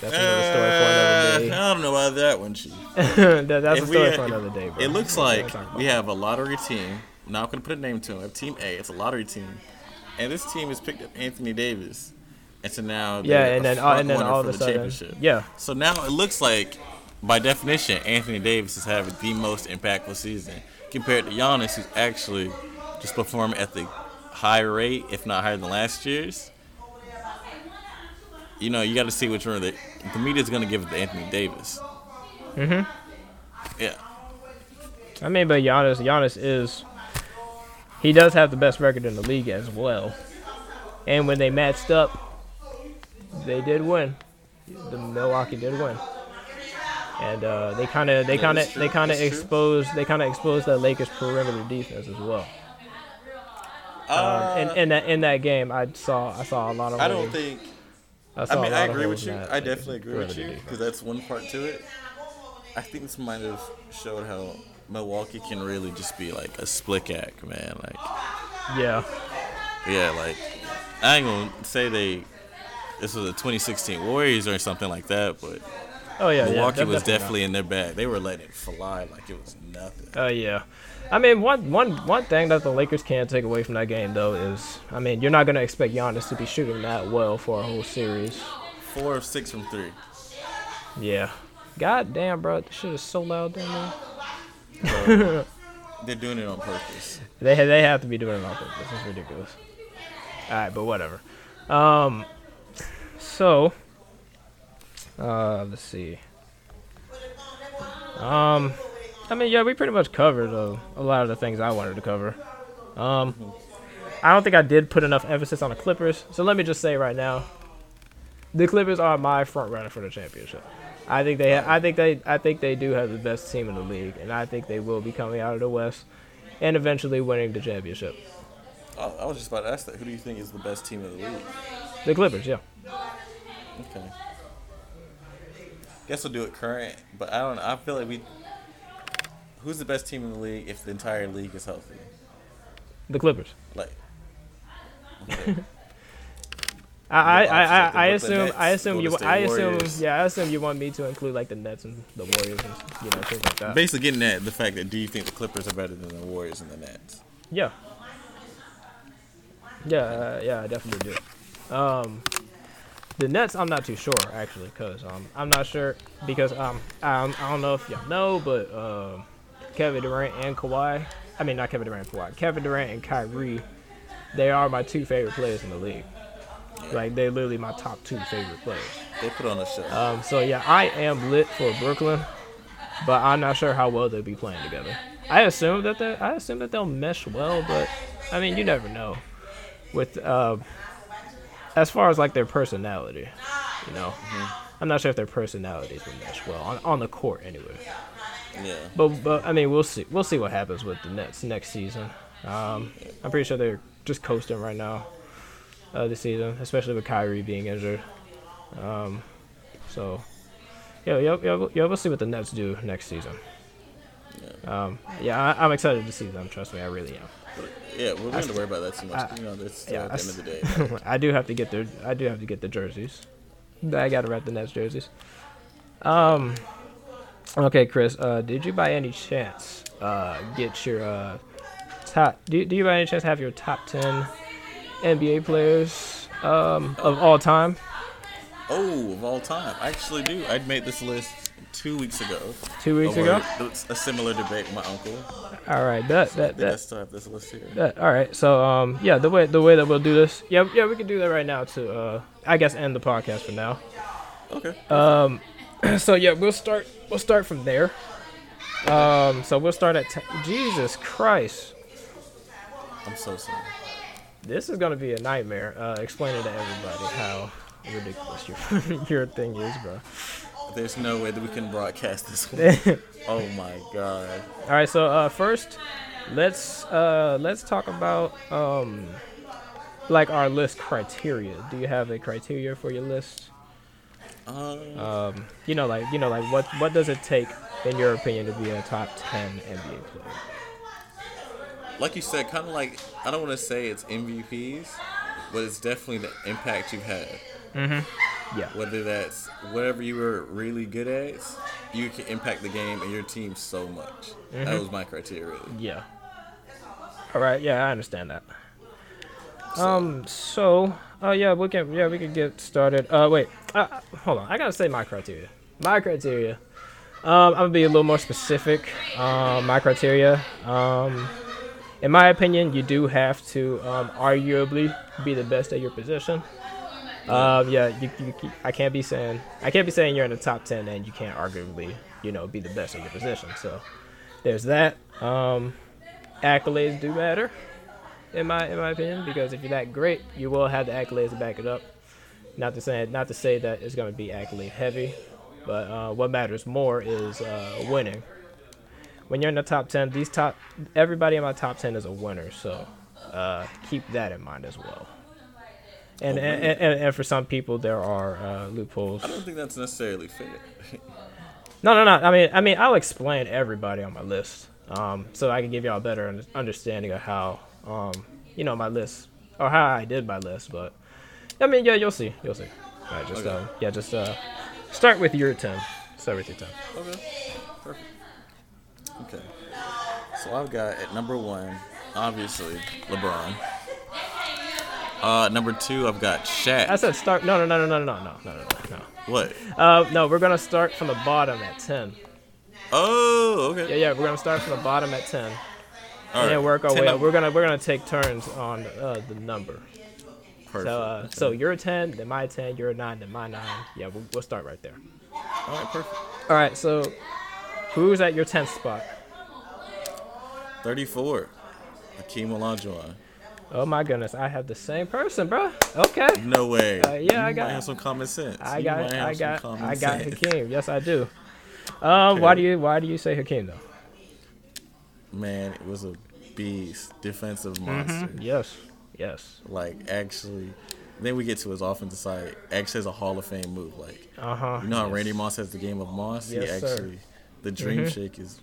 that's another story for another day. I don't know about that one, Chief. that, that's a Uh, If we story had- for another day, bro. It looks That's like we have a lottery team. I'm not going to put a name to it. Team A. It's a lottery team, and this team has picked up Anthony Davis, and so now yeah, they're and a then uh, and then all of a the sudden, championship. yeah, So now it looks like, by definition, Anthony Davis is having the most impactful season compared to Giannis, who's actually just performing at the high rate, if not higher than last year's. You know, you got to see which one. The, the media's going to give it to Anthony Davis. Mhm. Yeah. I mean, but Giannis, Giannis is he does have the best record in the league as well. And when they matched up, they did win. The Milwaukee did win. And uh, they kind of, they kind of, they kind of that's true. exposed, they kind of exposed that Lakers perimeter defense as well. Um, and in that in that game, I saw, I saw a lot of. Uh, I don't think. I, I mean, I agree with you. I definitely agree with you because that's one part to it. I think this might have showed how Milwaukee can really just be like a split act, man. Like, Yeah, yeah, like I ain't gonna say they. This was a 2016 Warriors or something like that, but oh yeah, Milwaukee yeah, was definitely in their bag. They were letting it fly like it was nothing. Oh yeah. I mean, one one one thing that the Lakers can't take away from that game though is, I mean, you're not gonna expect Giannis to be shooting that well for a whole series. Four of six from three. Yeah. God damn, bro, this shit is so loud down They're doing it on purpose. They they have to be doing it on purpose. This is ridiculous. All right, but whatever. Um, so, uh, let's see. Um, I mean, yeah, we pretty much covered uh, a lot of the things I wanted to cover. Um, I don't think I did put enough emphasis on the Clippers. So let me just say right now, the Clippers are my front runner for the championship. I think they, I think they, I think they do have the best team in the league, and I think they will be coming out of the West, and eventually winning the championship. Oh, I was just about to ask that. Who do you think is the best team in the league? The Clippers, yeah. Okay. Guess we'll do it current, but I don't. know. I feel like we. Who's the best team in the league if the entire league is healthy? The Clippers. Like. Okay. I, I, I, I, obviously, I the assume I assume you I assume yeah I assume you want me to include like the Nets and the Warriors and you know things like that. Basically, getting at the fact that do you think the Clippers are better than the Warriors and the Nets? Yeah. Yeah, uh, yeah, I definitely do. Um, the Nets, I'm not too sure actually, cause um, I'm not sure because um, I don't, I don't know if y'all know, but um, Kevin Durant and Kawhi, I mean not Kevin Durant and Kawhi, Kevin Durant and Kyrie, they are my two favorite players in the league. Like they're literally my top two favorite players. They put on a show. Um, so yeah, I am lit for Brooklyn, but I'm not sure how well they'll be playing together. I assume that they, I assume that they'll mesh well, but I mean, you never know. With uh, as far as like their personality, you know, I'm not sure if their personalities will mesh well on, on the court anyway. Yeah. But but I mean, we'll see. We'll see what happens with the Nets next season. Um, I'm pretty sure they're just coasting right now uh, this season, especially with Kyrie being injured. Um, so yeah, yeah, yeah, we'll- yeah, we'll see what the Nets do next season. Um, yeah, I, I'm excited to see them. Trust me, I really am. But, yeah, we're not going to worry about that too much. I- you know, that's yeah, at I the end of the day. I do have to get the I do have to get the jerseys. I gotta wrap the Nets jerseys. Um. Okay, Chris. Uh, did you by any chance uh get your uh top? Do, do you by any chance have your top ten NBA players um of all time? Oh, of all time, I actually do. I'd made this list two weeks ago. Two weeks ago. A similar debate with my uncle. All right. That I that think I still have this list here. that all right. So um yeah the way the way that we'll do this yeah yeah we can do that right now to uh I guess end the podcast for now. Okay. Um, so yeah, we'll start. We'll start from there. Um, so we'll start at. T- Jesus Christ, I'm so sorry. this is gonna be a nightmare. Uh, explaining to everybody how ridiculous your your thing is, bro. There's no way that we can broadcast this one. oh my god. All right, so uh, first, let's uh, let's talk about um, like our list criteria. Do you have a criteria for your list? Um, Um, you know, like you know, like what what does it take, in your opinion, to be a top ten NBA player? like you said, kind of like I don't want to say it's MVPs, but it's definitely the impact you've had. Yeah. Whether that's whatever you were really good at, you can impact the game and your team so much. That was my criteria. Really. Yeah. All right. Yeah, I understand that. Um. So. Oh yeah, we can. Yeah, we can get started. Uh. Wait. Uh, uh, hold on. I gotta say my criteria. My criteria. Um. I'm gonna be a little more specific. Um. My criteria. Um. In my opinion, you do have to um, arguably be the best at your position. Um, yeah, you, you- I can't be saying I can't be saying you're in the top ten and you can't arguably, you know, be the best at your position. So there's that. Um, accolades do matter, in my in my opinion, because if you're that great, you will have the accolades to back it up. Not to say not to say that it's going to be accolade heavy, but uh, what matters more is uh, winning. When you're in the top ten, these top everybody in my top ten is a winner, so uh, keep that in mind as well. And, Oh, and, and, and for some people there are uh, loopholes. I don't think that's necessarily fair. No, no, no. I mean, I mean, I'll explain everybody on my list, um, so I can give y'all a better understanding of how, um, you know, my list or how I did my list. But I mean, yeah, you'll see, you'll see. All right, just Okay. uh, yeah, just uh, start with your ten. Start with your ten. Okay. Perfect. Okay. So I've got at number one, obviously, LeBron. Uh, number two, I've got Shaq. I said start. No, no, no, no, no, no, no, no, no, what? no. Uh, no, we're gonna start from the bottom at ten. Oh, okay. Yeah, yeah, we're gonna start from the bottom at ten, All and then work our Ten way up-. We're gonna we're gonna take turns on uh, the number. Perfect. So, uh, so you're a ten, then my ten, you're a nine, then my nine. Yeah, we'll, we'll start right there. All right, perfect. All right, so who's at your tenth spot? 34. Hakeem Olajuwon. Oh my goodness, I have the same person, bro. Okay. No way. Uh, yeah, I You got- might have some common sense. I got, I got, I got sense. Hakeem. Yes, I do. Um, why do you, why do you say Hakeem though? Man, it was a beast, defensive Mm-hmm. monster. Yes, yes. Like actually, then we get to his offensive side. Actually, has a Hall of Fame move. Like Uh huh. you know how Randy Moss has the game of Moss. Yes, he sir. actually, the Dream Mhm. Shake is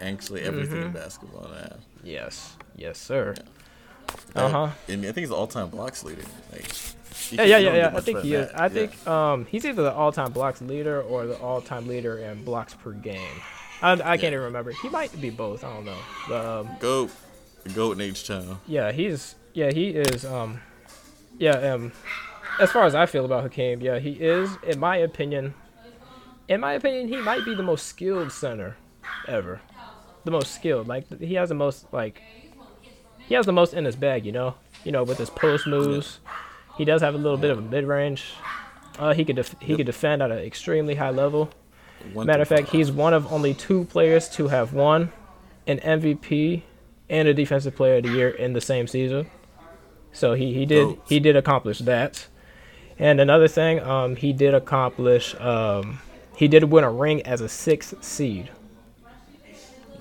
actually everything in basketball now. Yes, yes, sir. That- Uh huh. And I think he's the all-time blocks leader. Like, you Yeah, yeah, yeah, yeah. I think he is. that. I Yeah. think um, he's either the all-time blocks leader or the all-time leader in blocks per game. I, I can't Yeah. even remember. He might be both. I don't know. But, um, goat, the goat in H Town. yeah, he's yeah he is. Um, yeah. Um, as far as I feel about Hakeem, yeah, he is. In my opinion, in my opinion, he might be the most skilled center ever. The most skilled. Like he has the most like he has the most in his bag. You know. You know with his post moves. He does have a little bit of a mid range. Uh, he could def- he could defend at an extremely high level. Matter of fact, he's one of only two players to have won an MVP and a Defensive Player of the Year in the same season. So he, he did Goat. he did accomplish that. And another thing, um, he did accomplish um, he did win a ring as a sixth seed.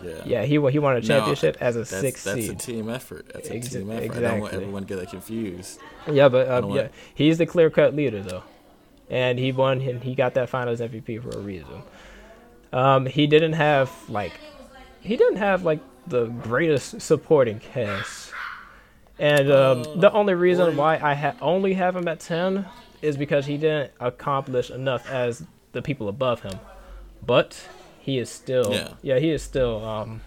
Yeah. Yeah, he won he won a No, championship as a That's, sixth that's a seed. team effort. That's a Exa- team effort. I don't want everyone to get that confused. Yeah, but um, want- yeah, he's the clear cut leader though, and he won. And he got that Finals MVP for a reason. Um, he didn't have like, he didn't have like the greatest supporting cast, and um, Uh, the only reason why I ha- only have him at ten is because he didn't accomplish enough as the people above him. But he is still, Yeah. yeah, he is still, um,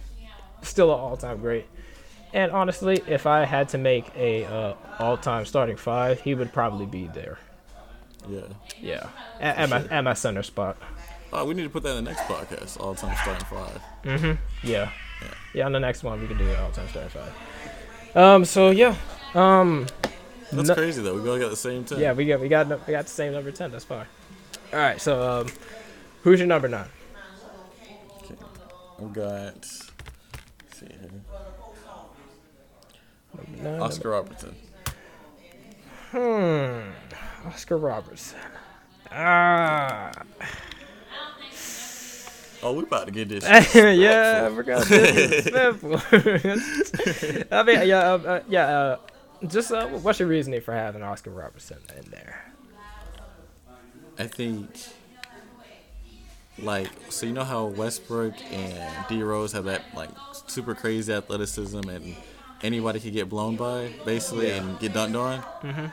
still an all-time great. And honestly, if I had to make a uh, all-time starting five, he would probably be there. Yeah. Yeah, at, at my sure. at my center spot. Oh, we need to put that in the next podcast. All time starting five. Mhm. Yeah, Yeah. yeah. On the next one, we can do an all-time starting five. Um. So yeah. Um. That's No- crazy though. We both got the same time. Yeah, we got we got we got the same number ten. That's fine. All right. So um, who's your number nine? Okay. We got. let's see here. Nine, Oscar Robertson. Hmm. Oscar Robertson. Ah. Oh, we about to get this. yeah, I forgot this. I mean, yeah, uh, uh, yeah. Uh, just uh, what's your reasoning for having Oscar Robertson in there? I think, like, so you know how Westbrook and D Rose have that like super crazy athleticism, and anybody could get blown by basically and get dunked on. Mm-hmm.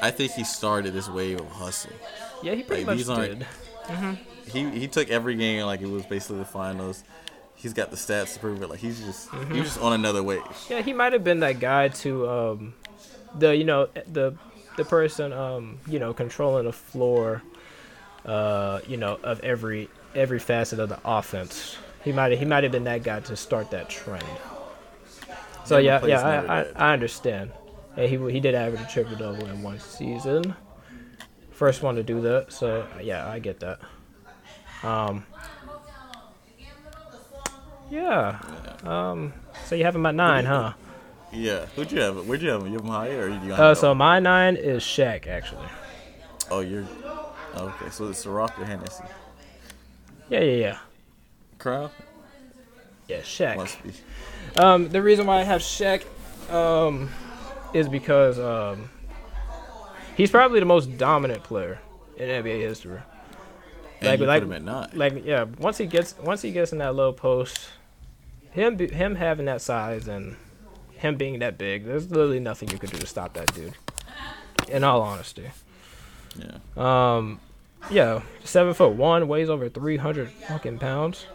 I think he started this wave of hustle. Yeah, he pretty Like, much did. He he took every game like it was basically the finals. He's got the stats to prove it. Like he's just Mm-hmm. he's just on another wave. Yeah, he might have been that guy to um, the you know the the person um you know controlling the floor, uh you know of every every facet of the offense. He might he might have been that guy to start that trend. So Never yeah, yeah, I. I I understand. He he did average a triple double in one season. First one to do that, so yeah, I get that. Um. Yeah. Um. So you have him at nine, huh? Yeah. Who'd you have? Where'd you have him? You have him higher or you Uh, so my nine is Shaq actually. Oh, you're. Okay, so it's Ciroc or Hennessy. Yeah, yeah, yeah. Crown Yeah, Shaq. must be. Um, the reason why I have Shaq, um, is because um, he's probably the most dominant player in NBA history. And Like- like- put him at nine. Like, yeah, once he gets once he gets in that low post, him him having that size and him being that big, there's literally nothing you could do to stop that dude. In all honesty. yeah. Um, yeah, seven foot one, weighs over three hundred fucking pounds.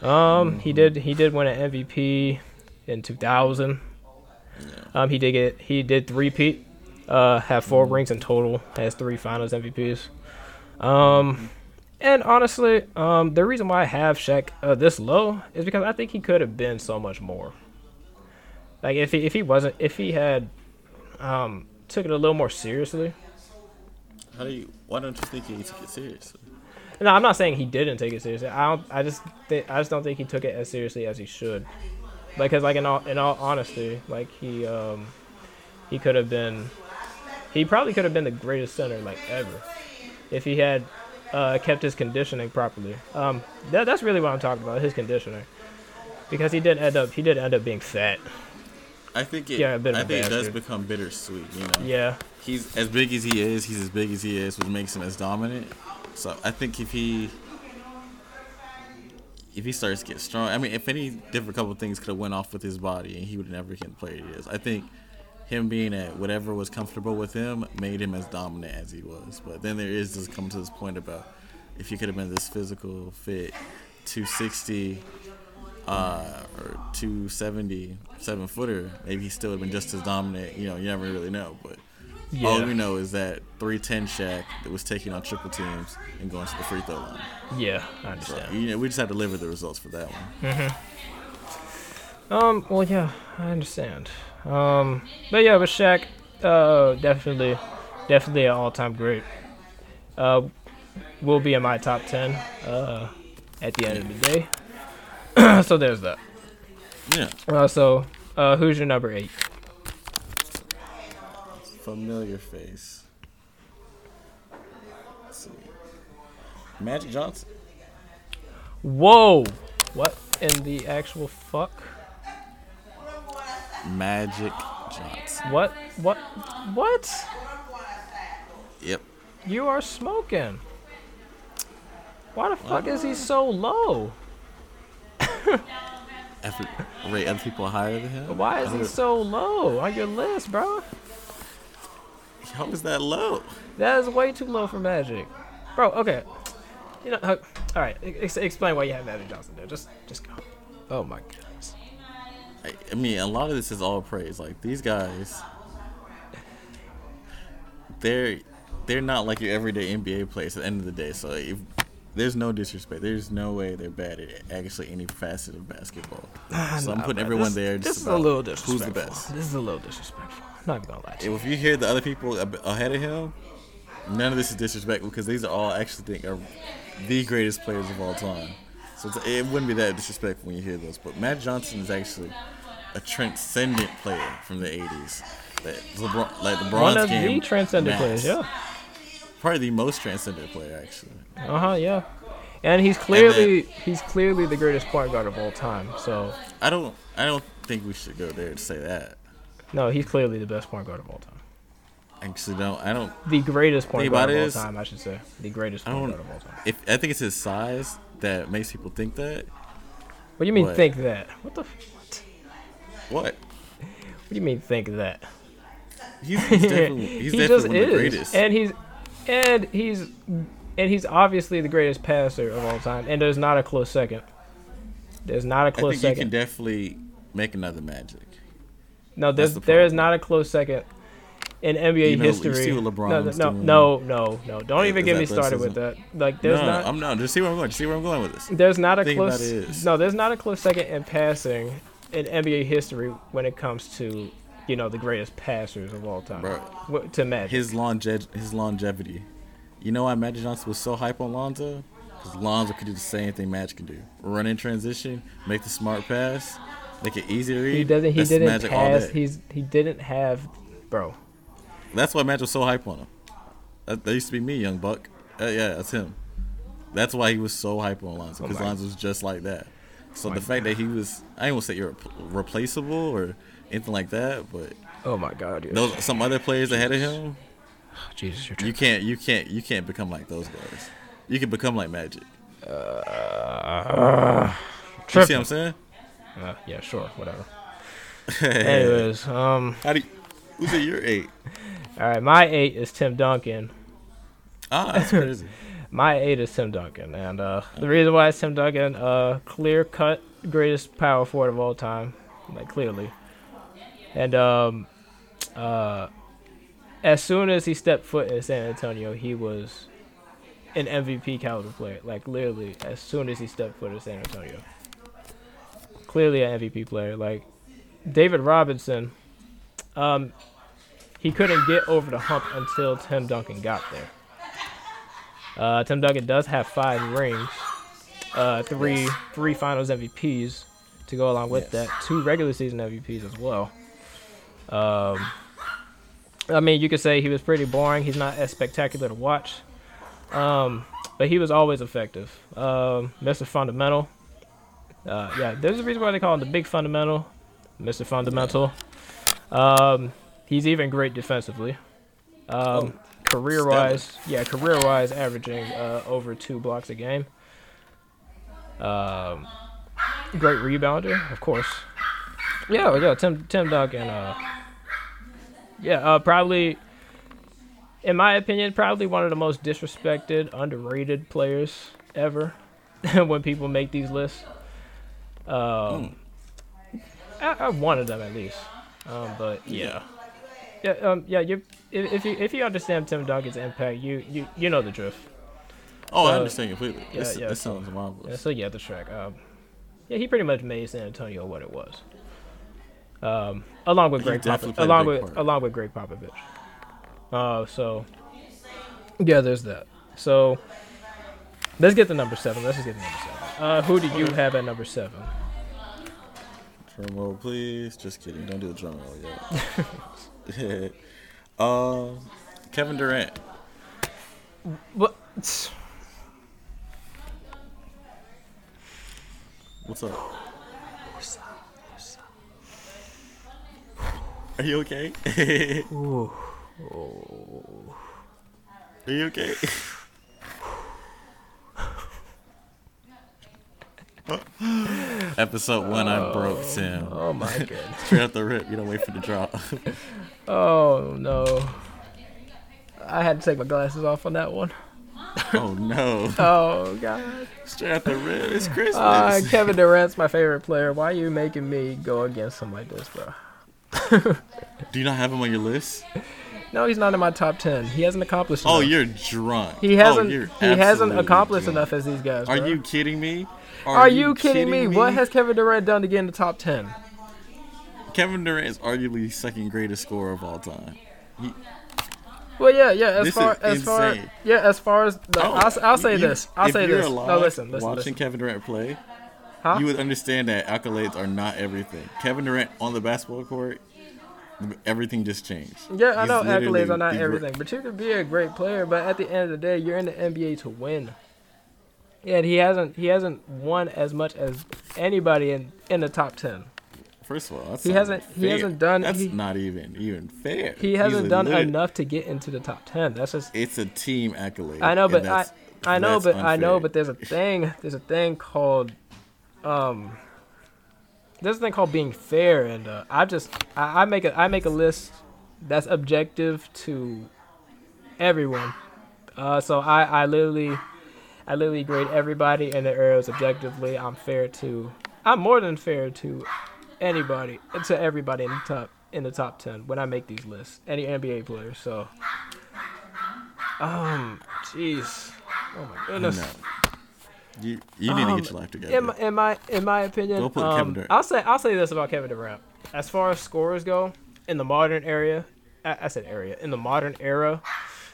Um, he did he did win an MVP in two thousand. Um, he did get he did three peat. Uh, have 4 rings in total. Has three Finals MVPs. Um, and honestly, um, the reason why I have Shaq uh, this low is because I think he could have been so much more. Like if he if he wasn't if he had um took it a little more seriously. How do you? Why don't you think he took it seriously? No, I'm not saying he didn't take it seriously. I don't. I just. Th- I just don't think he took it as seriously as he should. Because like in all in all honesty, like he um he could have been he probably could have been the greatest center like ever if he had uh, kept his conditioning properly. Um, that, that's really what I'm talking about, his conditioning, because he did end up he did end up being fat. I think it. Yeah, a bit I think it does become bittersweet. You know. Yeah, He's as big as he is. He's as big as he is, which makes him as dominant. So I think if he if he starts to get strong, I mean, if any different couple things could have went off with his body, and he would never get the player he is. I think him being at whatever was comfortable with him made him as dominant as he was. But then there is this come to this point about if he could have been this physical fit, 260 uh, or 270 seven footer, maybe he still would have been just as dominant. You know, you never really know. But all we know is that 310 Shaq that was taking on triple teams and going to the free throw line. yeah, I So, understand. you know, we just had to live with the results for that one. Um, well, yeah, I understand. Um, but yeah, but Shaq, uh, definitely, definitely an all-time great. Uh, will be in my top ten. Uh, at the end of the day. so there's that. Yeah, Uh, so, uh, who's your number eight? Familiar face. Let's see. Magic Johnson. Whoa! What in the actual fuck? Magic Johnson. What? What? What? Yep. You are smoking. Why the fuck is he so low? After rate other people higher than him. Why is he so low on your list, bro? How is that low? That is way too low for Magic, bro. Okay, you know. uh, All right, ex- explain why you have Magic Johnson there. Just, just go. Oh my goodness. I, I mean, a lot of this is all praise. Like these guys, they're they're not like your everyday NBA players at the end of the day. So if there's no disrespect, there's no way they're bad at actually any facet of basketball. so I'm putting everyone this, there. This Just is a little disrespectful. Who's the best? This is a little disrespectful. I'm not even gonna lie to you. If you hear the other people ahead of him, none of this is disrespectful because these are all actually think are the greatest players of all time. So it's, it wouldn't be that disrespectful when you hear those. But Magic Johnson is actually a transcendent player from the '80s. That LeBron, like LeBron's One of game, the transcendent players, yeah. Probably the most transcendent player, actually. Uh huh, yeah. And he's clearly he's clearly the greatest point guard of all time. So I don't, I don't think we should go there to say that. No, he's clearly the best point guard of all time. Actually don't. I don't. The greatest point guard of all is- time, I should say. The greatest point guard of all time. If I think it's his size that makes people think that. What do you mean What? think that? What the? f- What? What? What do you mean think that? He's, he's definitely, he's he definitely just one of the greatest. and he's and he's and he's obviously the greatest passer of all time. And there's not a close second. There's not a close I think you can definitely make another Magic. No, there's the there is not a close second in NBA You know- you history. what no, no, no, no, no. Don't even get me started with that. Like, there's no, not. I'm not. Just see where I'm going. Just see where I'm going with this. There's not a close. No, there's not a close second in passing in NBA history when it comes to you know the greatest passers of all time. Bro. To Magic. His longe- his longevity. You know why Magic Johnson was so hype on Lonzo? Because Lonzo could do the same thing Magic can do: run in transition, make the smart pass, make it easy to read. he doesn't. He That's didn't pass. He's he didn't have, bro. That's why Magic was so hype on him. That, that used to be me, young buck. Uh, yeah, that's him. That's why he was so hype on Lonzo because Oh Lonzo was just like that. So my the fact that he was, I ain't gonna say you're replaceable or anything like that, but Oh my god, dude. those some other players ahead of him, Jesus, you're you can't, you can't, you can't become like those guys. You can become like Magic. Uh, You see what I'm saying? Uh, yeah, sure, whatever. Anyways, um, How do you, who's at your eight? all right, my eight is Tim Duncan. Ah, that's crazy. My eight is Tim Duncan, and uh, the reason why it's Tim Duncan, uh, clear cut greatest power forward of all time, like clearly. And um, uh, as soon as he stepped foot in San Antonio, he was an MVP caliber player. Like literally, as soon as he stepped foot in San Antonio, clearly an MVP player. Like David Robinson, um, he couldn't get over the hump until Tim Duncan got there. Uh, Tim Duncan does have five rings, uh, three three Finals MVPs. to go along with Yes. that. Two regular season MVPs as well. Um, I mean, you could say he was pretty boring. He's not as spectacular to watch, um, but he was always effective. Um, Mr. Fundamental. Uh, yeah, there's a reason why they call him the Big Fundamental, Mr. Fundamental. Um, he's even great defensively. Um, career wise, yeah, career wise, averaging uh, over two blocks a game. Um, great rebounder, of course. Yeah, yeah, Tim Tim Duncan. Uh, yeah, uh, probably, in my opinion, probably one of the most disrespected, underrated players ever. when people make these lists, um, I, I wanted them at least. Um, but yeah, yeah, um, yeah. You if, if you if you understand Tim Duncan's impact, you you you know the drift. Oh, I Uh, understand completely. yeah, this, yeah, this so- sounds marvelous. Yeah, so yeah, the track. Um, yeah, he pretty much made San Antonio what it was. Um, along with He Gregg Popovich. Along with part. along with Gregg Popovich. Uh, so yeah, there's that. So let's get to number seven. Let's just get to number seven. Uh, who do you have at number seven? Drum roll, please. Just kidding. Don't do the drum roll yet. uh, Kevin Durant. What? What's up? Are you okay? Ooh. Are you okay? Episode one, I broke Sam. Oh my goodness. Straight out the rip. You don't wait for the drop. Oh no. I had to take my glasses off on that one. oh no! Oh god. Straight out the rip. It's Christmas. Uh, Kevin Durant's my favorite player. Why are you making me go against him like this, bro? Do you not have him on your list? No, he's not in my top ten. He hasn't accomplished. Oh, enough. you're drunk. He Oh, hasn't. you're he hasn't accomplished drunk. enough as these guys. Are you kidding me? Are, you kidding, me? What has Kevin Durant done to get in the top ten? Kevin Durant is arguably the second greatest scorer of all time. He, Well, yeah, yeah. As This far as far yeah, as far as the, Oh, I'll, I'll say you- this. I'll if say you're this. alive No, listen, listen, watching listen. Kevin Durant play, Huh? you would understand that accolades are not everything. Kevin Durant on the basketball court, everything just changed. Yeah, I He's know accolades are not everything, but you could be a great player. But at the end of the day, you're in the NBA to win. Yeah, and he hasn't he hasn't won as much as anybody in in the top ten. First of all, that's He not hasn't- even he hasn't done- That's he- not even even fair. He hasn't done lit- enough to get into the top ten. That's just It's a team accolade. I know, but I I know, but I know, but there's a thing. There's a thing called um. There's a thing called being fair, and uh, I just I, I make a I make a list that's objective to everyone. Uh, so I I literally I literally grade everybody in the areas objectively. I'm fair to I'm more than fair to anybody to everybody in the top in the top ten when I make these lists. Any NBA player. So um, jeez, oh my goodness. You you need to Um, get your life together. In my, in my in my opinion, Go put Kevin um. I'll say I'll say this about Kevin Durant. As far as scorers go, in the modern area, I, I said area in the modern era,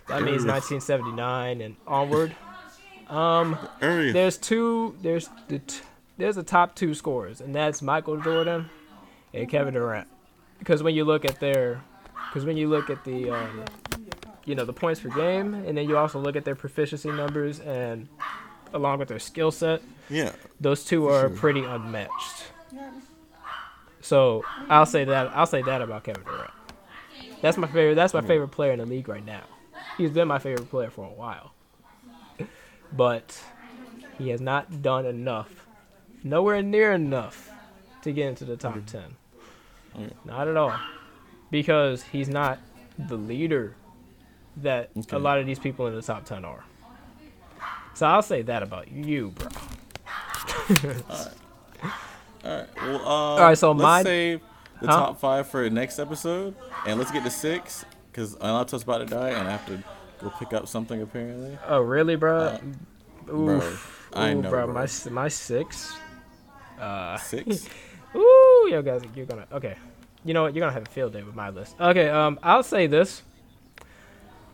that means 1979 and onward. Um, Area. there's two. There's the t- there's the top two scorers, and that's Michael Jordan and Kevin Durant. Because when you look at their, because when you look at the, um, you know, the points per game, and then you also look at their proficiency numbers and along with their skill set, yeah. those two are Sure. pretty unmatched. So I'll say that I'll say that about Kevin Durant. That's my favorite. That's my favorite player in the league right now. He's been my favorite player for a while, but he has not done enough, nowhere near enough, to get into the top ten. Okay. Not at all, because he's not the leader that Okay. a lot of these people in the top ten are. So I'll say that about you, bro. All right. Well, uh, All right, so let's my- save the Huh? top five for next episode, and let's get to six because Anato's about to die, and to go pick up something apparently. Oh, really, bro? Uh, Oof. I Ooh, know, bro. bro. My my six. Uh, Six. ooh, yo, guys, you're gonna okay. You know what? You're gonna have a field day with my list. Okay, um, I'll say this.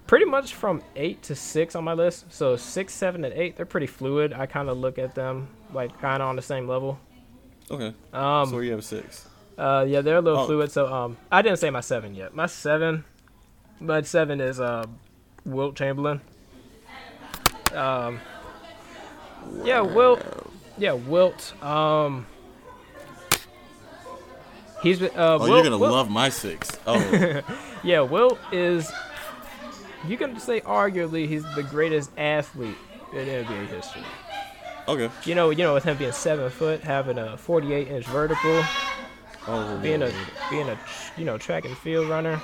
Pretty much from eight to six on my list. So six, seven, and eight, they're pretty fluid. I kind of look at them like kind of on the same level. Okay. Um, so where you have six? Uh, yeah, they're a little Oh. fluid. So um, I didn't say my seven yet. My seven, my seven is uh, Wilt Chamberlain. Um, yeah, Wilt. Yeah, Wilt. Um, he's been. Uh, Oh, Wilt, you're gonna Wilt- love my six. Oh, Yeah, Wilt is. You can say arguably he's the greatest athlete in NBA history. okay. You know, you know, with him being seven foot, having a 48 inch vertical, Oh, being a being a you know track and field runner.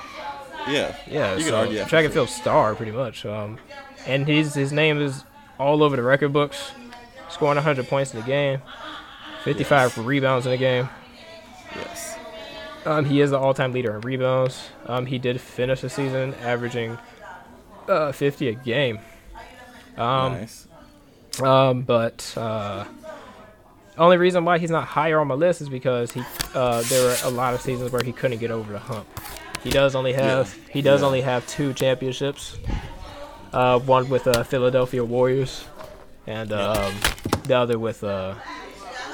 Yeah, Yeah, You so argue track and field star pretty much. Um, and his his name is all over the record books, scoring 100 points in the game, 55 rebounds in the game. Yes. Um, he is the all-time leader in rebounds. Um, he did finish the season averaging uh 50 a game. Um, nice. um, but uh, only reason why he's not higher on my list is because he uh, there were a lot of seasons where he couldn't get over the hump. He does only have he does Yeah. only have two championships. Uh, one with uh, Philadelphia Warriors, and um, the other with uh,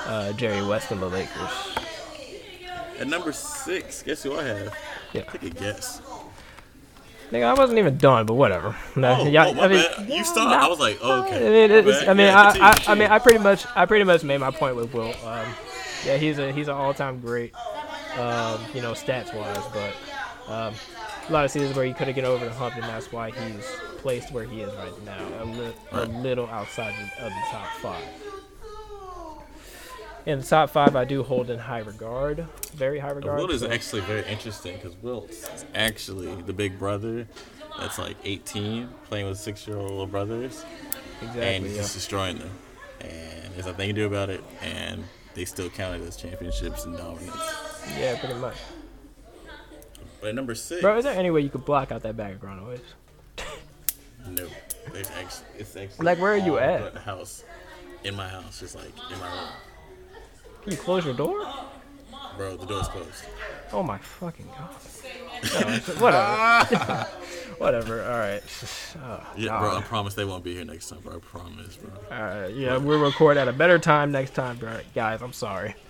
uh, Jerry West and the Lakers. At number six, guess who I have? Yeah. Take a guess. Nigga, I wasn't even done, but whatever. No, Oh, y'all- oh, I mean. You yeah, started. I was like, oh, okay. I mean, it's. I mean, Yeah, I, continue, I, I mean, I pretty much, I pretty much made my point with Will. Um, yeah, he's a he's an all-time great, um, you know, stats wise, but um, a lot of seasons where he couldn't get over the hump, and that's why he's placed where he is right now, a, li- a little outside of the top five. In the top five, I do hold in high regard, very high regard. Wilt is so- actually very interesting because Wilt is actually the big brother that's like 18 playing with six year old little brothers and he's yeah. just destroying them. And there's nothing you can do about it. And they still count it as championships and dominance. yeah, pretty much. At number six, Bro, is there any way you could block out that background noise? no. There's actually, it's actually Like, where are you at? but The house. In my house, just like in my room. Can you close your door? Bro, the door's closed. Oh my fucking god. No, whatever. whatever. All right. Oh, Yeah, bro, I promise they won't be here next time, bro. I promise, bro. All right. Yeah, we'll record at a better time next time, bro. Guys, I'm sorry.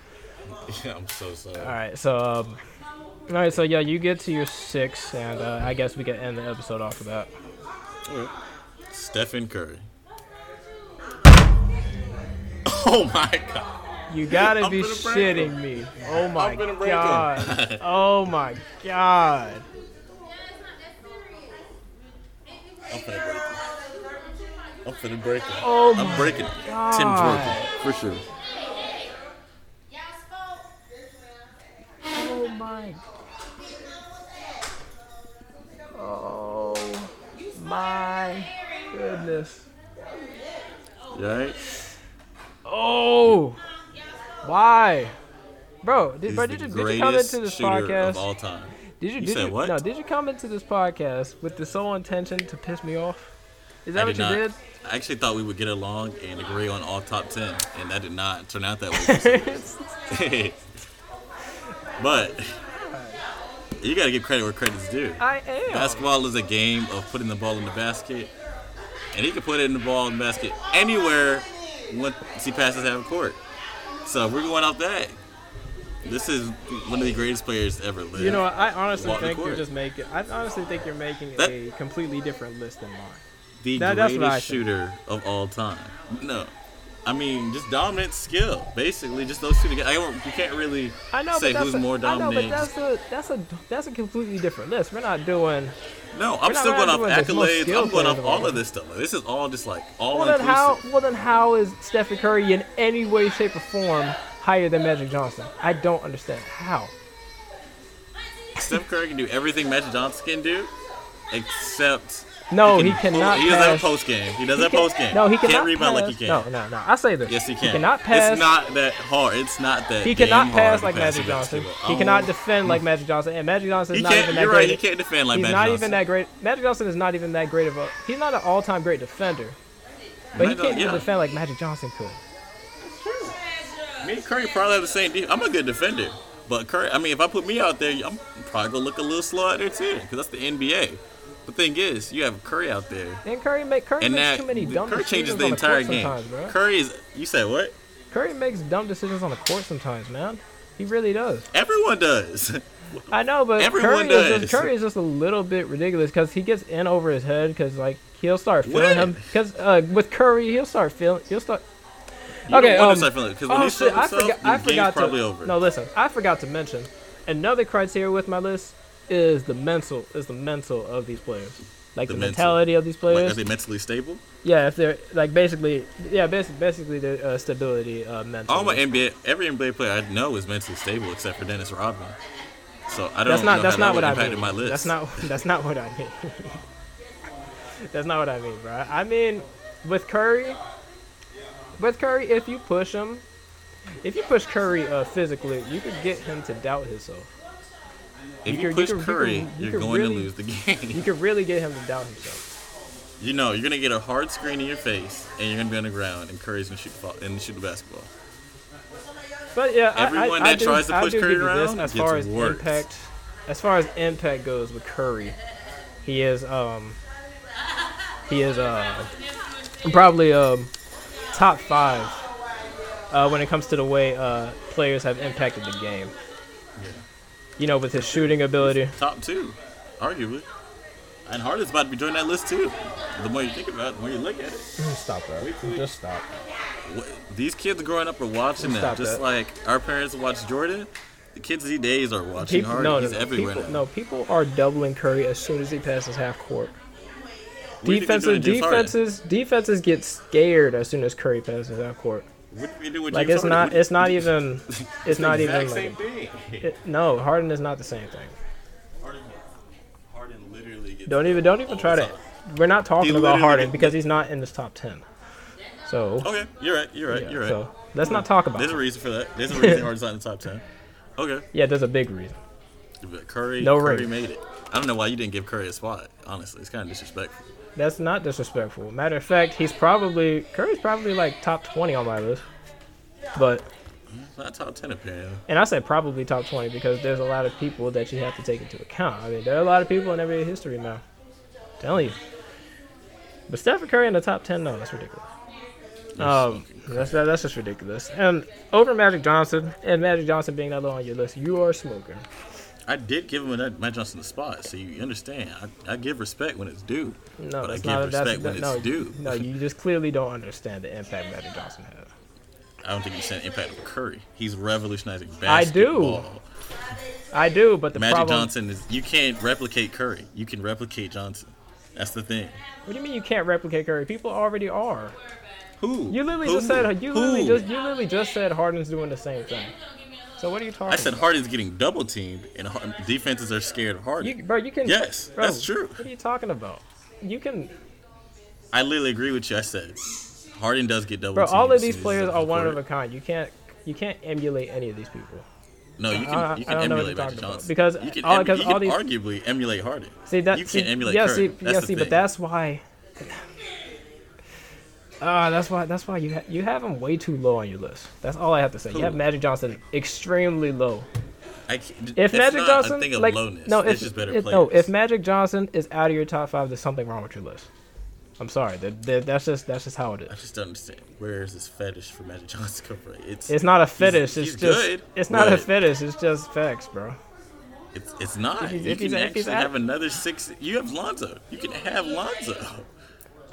Yeah, I'm so sorry. All right. So, um, all right. So yeah, you get to your six, and uh, I guess we can end the episode off of that. Okay. Stephen Curry. Oh my god. You gotta I'm be finna break shitting me. Oh my I'm finna break god. oh my god. I'm finna break it. I'm finna break it. Oh I'm my breaking it. God. Tim's working. For sure. Oh my. Oh my goodness. Right? Oh. Why? Bro, did, He's bro, did you, did you come into this podcast? of all time. Did you, You did you what? No, did you come into this podcast with the sole intention to piss me off? Is that I what did you not. did? I actually thought we would get along and agree on all top 10, and that did not turn out that way. but you gotta give credit where credit's due. I am. Basketball is a game of putting the ball in the basket, and he can put it in the ball in the basket anywhere once he passes half court. So we're going off that. This is one of the greatest players ever lived. You know, what, I honestly Walk think you're just making. I honestly think you're making That- a completely different list than mine. the that- that's what I greatest shooter of all time. No, I mean just dominant skill. Basically, just those two together. I don't, you can't really I know, say who's a, more I know, but that's a that's a that's a completely different list. We're not doing. no, I'm still going off doing the most accolades. I'm going off all of this stuff. Like, this is all just like all Well then inclusive. how? Well then how is Stephen Curry in any way, shape, or form higher than Magic Johnson? I don't understand how. Steph Curry can do everything Magic Johnson can do, except No, he, can- cannot. He doesn't have a post game. He doesn't he have can- post game. No, he cannot can't rebound pass, like he can. No, no, no. I say this. Yes, he can. cannot pass. It's not that hard. It's not that. he cannot pass like pass Magic Johnson. basketball. He Oh. cannot defend like Magic Johnson, and Magic Johnson is He not even that You're great. right. He can't defend like he's Magic not Johnson. even that great. Magic Johnson is not even that great of a. He's not an all-time great defender, but he can't even yeah. defend like Magic Johnson could. That's true. Me and Curry probably have the same. Def- I'm a good defender, but Curry. I mean, if I put me out there, I'm probably gonna look a little slow out there too, because that's the NBA. The thing is, you have Curry out there, And Curry make Curry and makes that too many dumb Curry changes decisions the on entire court game. sometimes, bro. Curry is. You said what? Curry makes dumb decisions on the court sometimes, man. He really does. Everyone does. I know, but Everyone Curry is, does. just, Curry is just a little bit ridiculous because he gets in over his head because like he'll start feeling When? him because uh, with Curry he'll start feeling he'll start. You Okay, um, start feeling because when Oh he shit! shows I forgot. the I forgot probably to. over. No, listen. I forgot to mention another criteria with my list is the mental is the mental of these players, like The the, mental. mentality of these Like, players. are they mentally stable? yeah, if they're like basically, yeah, basically, basically their uh, stability, uh, mental. All my NBA, every NBA player I know is mentally stable except for Dennis Rodman. So I don't That's not. know That's not that what I mean. my list. That's not. That's not what I mean. that's not what I mean, bro. I mean, with Curry, with Curry, if you push him, if you push Curry uh, physically, you could get him to doubt himself. If you you, push Curry, you you're going really- to lose the game. You could really get him to doubt himself. you know, you're gonna get a hard screen in your face, and you're gonna be on the ground, and Curry's gonna shoot the ball, and shoot the basketball. But yeah, Everyone I, I, that do, tries to push Curry around as gets far as worse. impact, as far as impact goes with Curry, he is um, he is uh, probably um, top five uh, when it comes to the way uh, players have impacted the game. You know, with his shooting ability. Top two, arguably. And Harden's about to be joining that list too. The more you think about it, the more you look at it. Stop that. Just stop. These kids growing up are watching that, just that. like our parents watched Jordan. The kids these days are watching People, Harden. no, no, He's no, everywhere people, now. no, people are doubling Curry as soon as he passes half court. What do you think they're Defenses, doing to James Harden? defenses, defenses get scared as soon as Curry passes half court. What do do with Like James it's not, it's not even, it's not even like, same thing. it, no, Harden is not the same thing. Harden, Harden literally gets Don't even, don't even try to. We're not talking about Harden get- because he's not in this top ten. So, Okay, you're right. You're right. yeah, you're right. so let's not talk about. It. There's a reason for that. There's a reason Harden's not in the top ten. Okay, Yeah, there's a big reason. but Curry, No Curry made it. I don't know why you didn't give Curry a spot. Honestly, it's kind of disrespectful. That's not disrespectful. Matter of fact, he's probably Curry's probably like top twenty on my list. But not top ten apparently. and I said probably top twenty because there's a lot of people that you have to take into account. I mean, there are a lot of people in NBA history now. telling you. But Stephen Curry in the top ten, no, that's ridiculous. Um, that's that, that's just ridiculous. And over Magic Johnson, and Magic Johnson being that low on your list, you are smoking. I did give him a Matt Johnson the spot, so you understand. I, I give respect when it's due. No, But I give not. Respect when that, it's due. no, you just clearly don't understand the impact Magic Johnson had. I don't think he's had impact with Curry. He's revolutionizing basketball. I do. I do, but the Magic problem. Johnson is you can't replicate Curry. You can replicate Johnson. That's the thing. What do you mean you can't replicate Curry? People already are. Who? You literally Who? just said you Who? literally just you literally just said Harden's doing the same thing. So what are you talking? I said about? Harden's getting double teamed, and defenses are scared of Harden. You, bro, you can. Yes, bro, that's true. What are you talking about? You can, I literally agree with you. I said Harden does get double bro. All of these players are one of a kind. You can't you can't emulate any of these people. No, you can. I- you can don't know what emulate Magic. Johnson Because you can, all- em- you all can these- arguably emulate Harden. See that you see, can't emulate yeah, Curry. See, That's yeah, see, thing. but that's why. Ah, that's why. That's why you ha- you have him way too low on your list. That's all I have to say. You have Magic Johnson extremely low. I can't, If Magic Johnson, a thing of like, lowness. no, it's if, just better if, no, if Magic Johnson is out of your top five, there's something wrong with your list. I'm sorry. That, that, that's just that's just how it is. I just don't understand. Where is this fetish for Magic Johnson come from? It's It's not a fetish. he's it's just good, it's not a fetish. It's just facts, bro. it's, it's not. If he's- you if can he's actually have another six. You have Lonzo. You can have Lonzo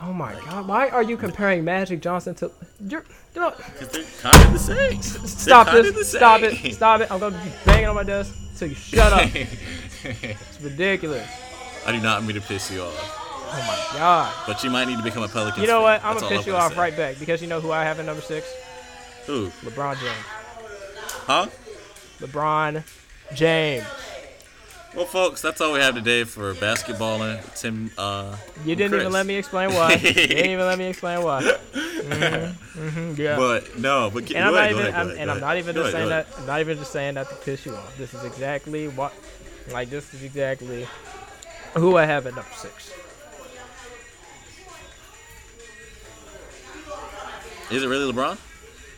Oh my god, why are you comparing Magic Johnson to? You're, you know, because they're kind of the same. stop this! Stop it! Stop it! I'm gonna be banging on my desk till you shut up. it's ridiculous. I do not mean to piss you off, Oh my god. but you might need to become a Pelican. You know what? I'm gonna piss you gonna off say. right back because you know who I have at number six? Who? LeBron James. Huh? LeBron James. Well, folks, that's all we have today for basketballing. Tim, uh, You didn't even let me explain why. you didn't even let me explain why. hmm hmm yeah. But no, but and I'm not even, ahead, I'm, and I'm not even just saying that. I'm not even just saying that to piss you off. This is exactly what, like, this is exactly who I have at number six. Is it really LeBron?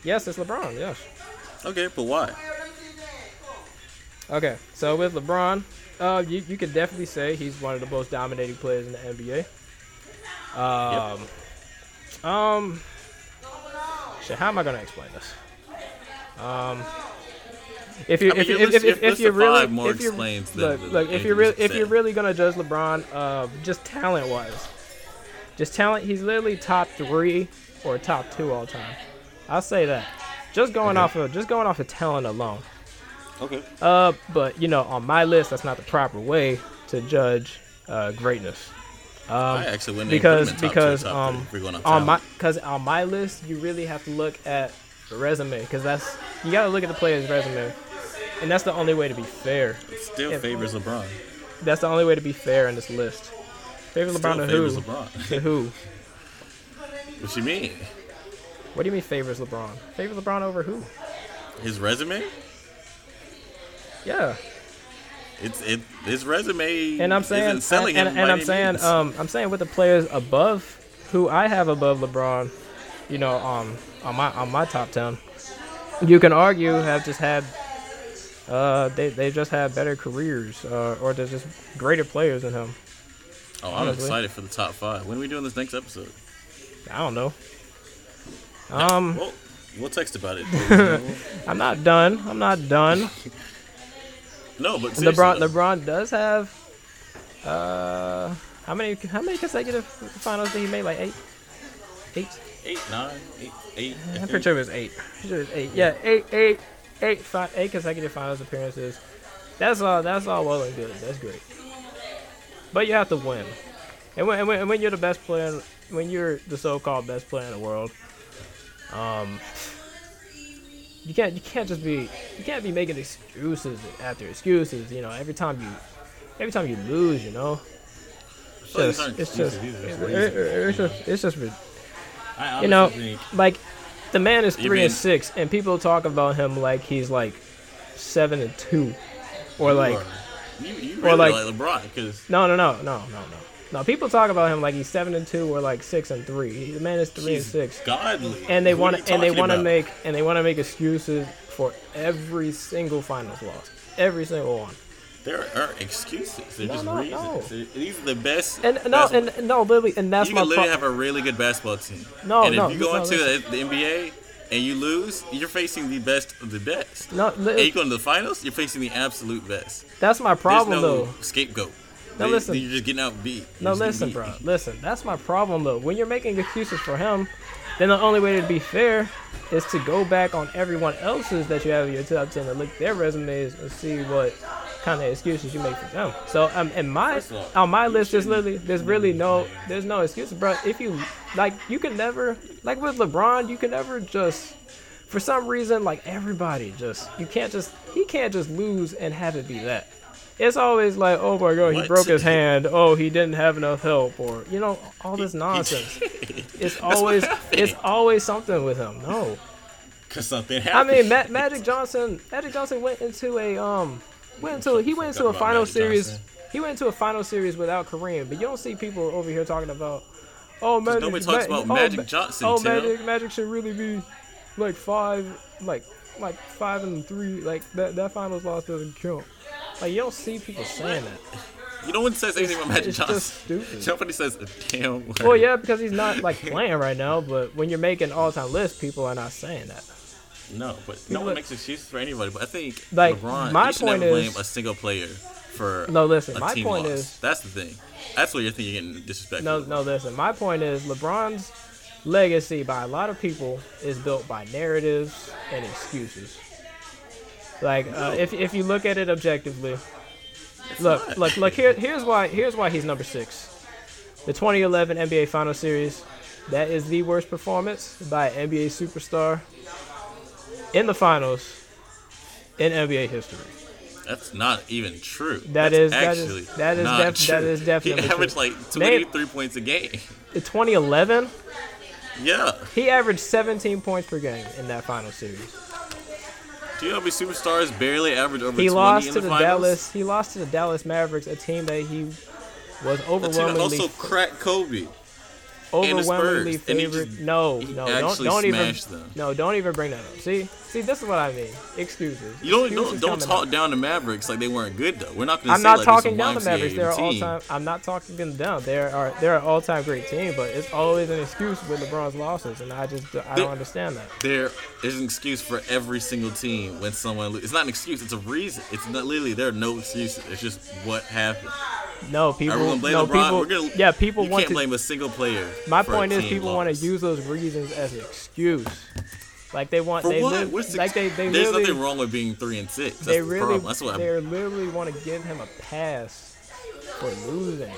Yes, it's LeBron. Yes. Okay, but why? Okay, so with LeBron, uh, you you could definitely say he's one of the most dominating players in the NBA. Um, um, shit, how am I gonna explain this? Um, if you I mean, if you if, if, if you're list of five really more if you're explains look look if you're really if you're really gonna judge LeBron, uh, just talent wise, just talent, he's literally top three or top two all time. I'll say that. Just going off of just going off of talent alone. Okay. Uh, but you know, on my list, that's not the proper way to judge uh, greatness. Um, I actually wouldn't because even put him in top two because top um three if we're going on my because on my list you really have to look at the resume because that's you got to look at the player's resume, and that's the only way to be fair. It still if- favors LeBron. That's the only way to be fair in this list. Favor Still LeBron to favors who? LeBron. To who? what you mean? What do you mean favors LeBron? Favor LeBron over who? His resume? Yeah, It's it. His resume. and I'm saying isn't selling and, him and, and I'm saying means. um I'm saying with the players above who I have above LeBron, you know um on my on my top ten, you can argue have just had uh they they just had better careers uh, or they're just greater players than him. oh, I'm honestly. excited for the top five. When are we doing this next episode? I don't know. Um, Well, we'll text about it. I'm not done. I'm not done. no, but LeBron though, LeBron does have uh how many how many consecutive finals did he make? Like eight, eight. eight, nine, eight, eight. I'm pretty sure it was eight. Sure it was eight. Yeah, eight, eight, eight, fi- eight consecutive finals appearances. That's all. That's all well and good. That's great. But you have to win, and when, and when, and when you're the best player, when you're the so-called best player in the world, um, you can't you can't just be you can't be making excuses after excuses. You know, every time you every time you lose, you know, it's just it's just excuses, these are it- just it- it's just it's just you know, like the man is three and six, and people talk about him like he's like seven and two, or like you, you or really like- like, LeBron because no, no, no, no, no, no. No, people talk about him like he's seven and two or like six and three. The man is three and six. godly. and they want are and they want to make and they want to make excuses for every single finals loss, every single one. There aren't excuses. They're No, just no, reasons. no. These are the best. And no, and no, literally, and that's you my can literally problem. have a really good basketball team. No, and if you go no, into the, the NBA and you lose, you're facing the best of the best. No, And you go into the finals, you're facing the absolute best. that's my problem There's no though. scapegoat. No, listen. You're just getting out beat. No, You're just listen, getting bro. Listen, that's my problem though. When you're making excuses for him, then the only way to be fair is to go back on everyone else's that you have in your top ten and look their resumes and see what kind of excuses you make for them. So um, in my all, on my list, there's literally there's really no there's no excuses, bro. If you like, you can never like with LeBron, you can never just for some reason like everybody just you can't just he can't just lose and have it be that. It's always like, oh my god, he broke his hand. Oh, he didn't have enough help, or you know, all this nonsense. It's always, it's always something with him. No, Cause something happened. I mean, Ma- Magic Johnson, Magic Johnson went into a um, went into he went into a final Magic series. Johnson. He went into a final series without Kareem, but you don't see people over here talking about, oh Magic, nobody talks Ma- about oh, Magic Ma- Johnson, Oh, Tim. Magic, Magic should really be like five, like like five and three. Like that that finals loss doesn't count. Like you don't see people saying that. You no one says anything about Magic it's Johnson. just stupid. Nobody says a damn word. Well, yeah, because he's not like playing right now. But when you're making all-time lists, people are not saying that. No, but no one makes excuses for anybody. But I think Like, LeBron, my you should point never blame is- a single player for No, listen. a My team point loss. is that's the thing. That's what you're thinking you're getting disrespectful. no, no. Listen. My point is LeBron's legacy by a lot of people is built by narratives and excuses. Like uh, if if you look at it objectively, look look look here here's why here's why he's number six. The 2011 NBA Final Series, that is the worst performance by an NBA superstar in the finals in NBA history. That's not even true. That That's is- actually that is not def- true. that is definitely He true. averaged like Name- 23 points a game. In 2011, Yeah. he averaged 17 points per game in that final series. Do you know how many superstars barely average over He 20 lost in to the, the? Dallas. He lost to the Dallas Mavericks, a team that he was The team that overwhelmingly. also cracked Kobe. overwhelmingly Spurs, and he just- no, no, don't don't even them. no, don't even bring that up. See, see, this is what I mean. Excuses. You don't Excuses don't, don't talk down the Mavericks like they weren't good though. We're not gonna. I'm say not like talking down the Mavericks. They're all time. I'm not talking them down. They're are they're an all time great team, but it's always an excuse with LeBron's losses, and I just I They're- don't understand that. There is an excuse for every single team when someone. lo- It's not an excuse. It's a reason. It's not literally there are no excuses. It's just what happened. No, people. Are we blame no, LeBron? people. Gonna. yeah, people you want can't to. blame a single player. my point is, people want to use those reasons as an excuse. Like they want. For they what? live- What's the- like they they There's literally, nothing wrong with being three and six. That's they the really problem. That's what they I'm. literally want to give him a pass for losing.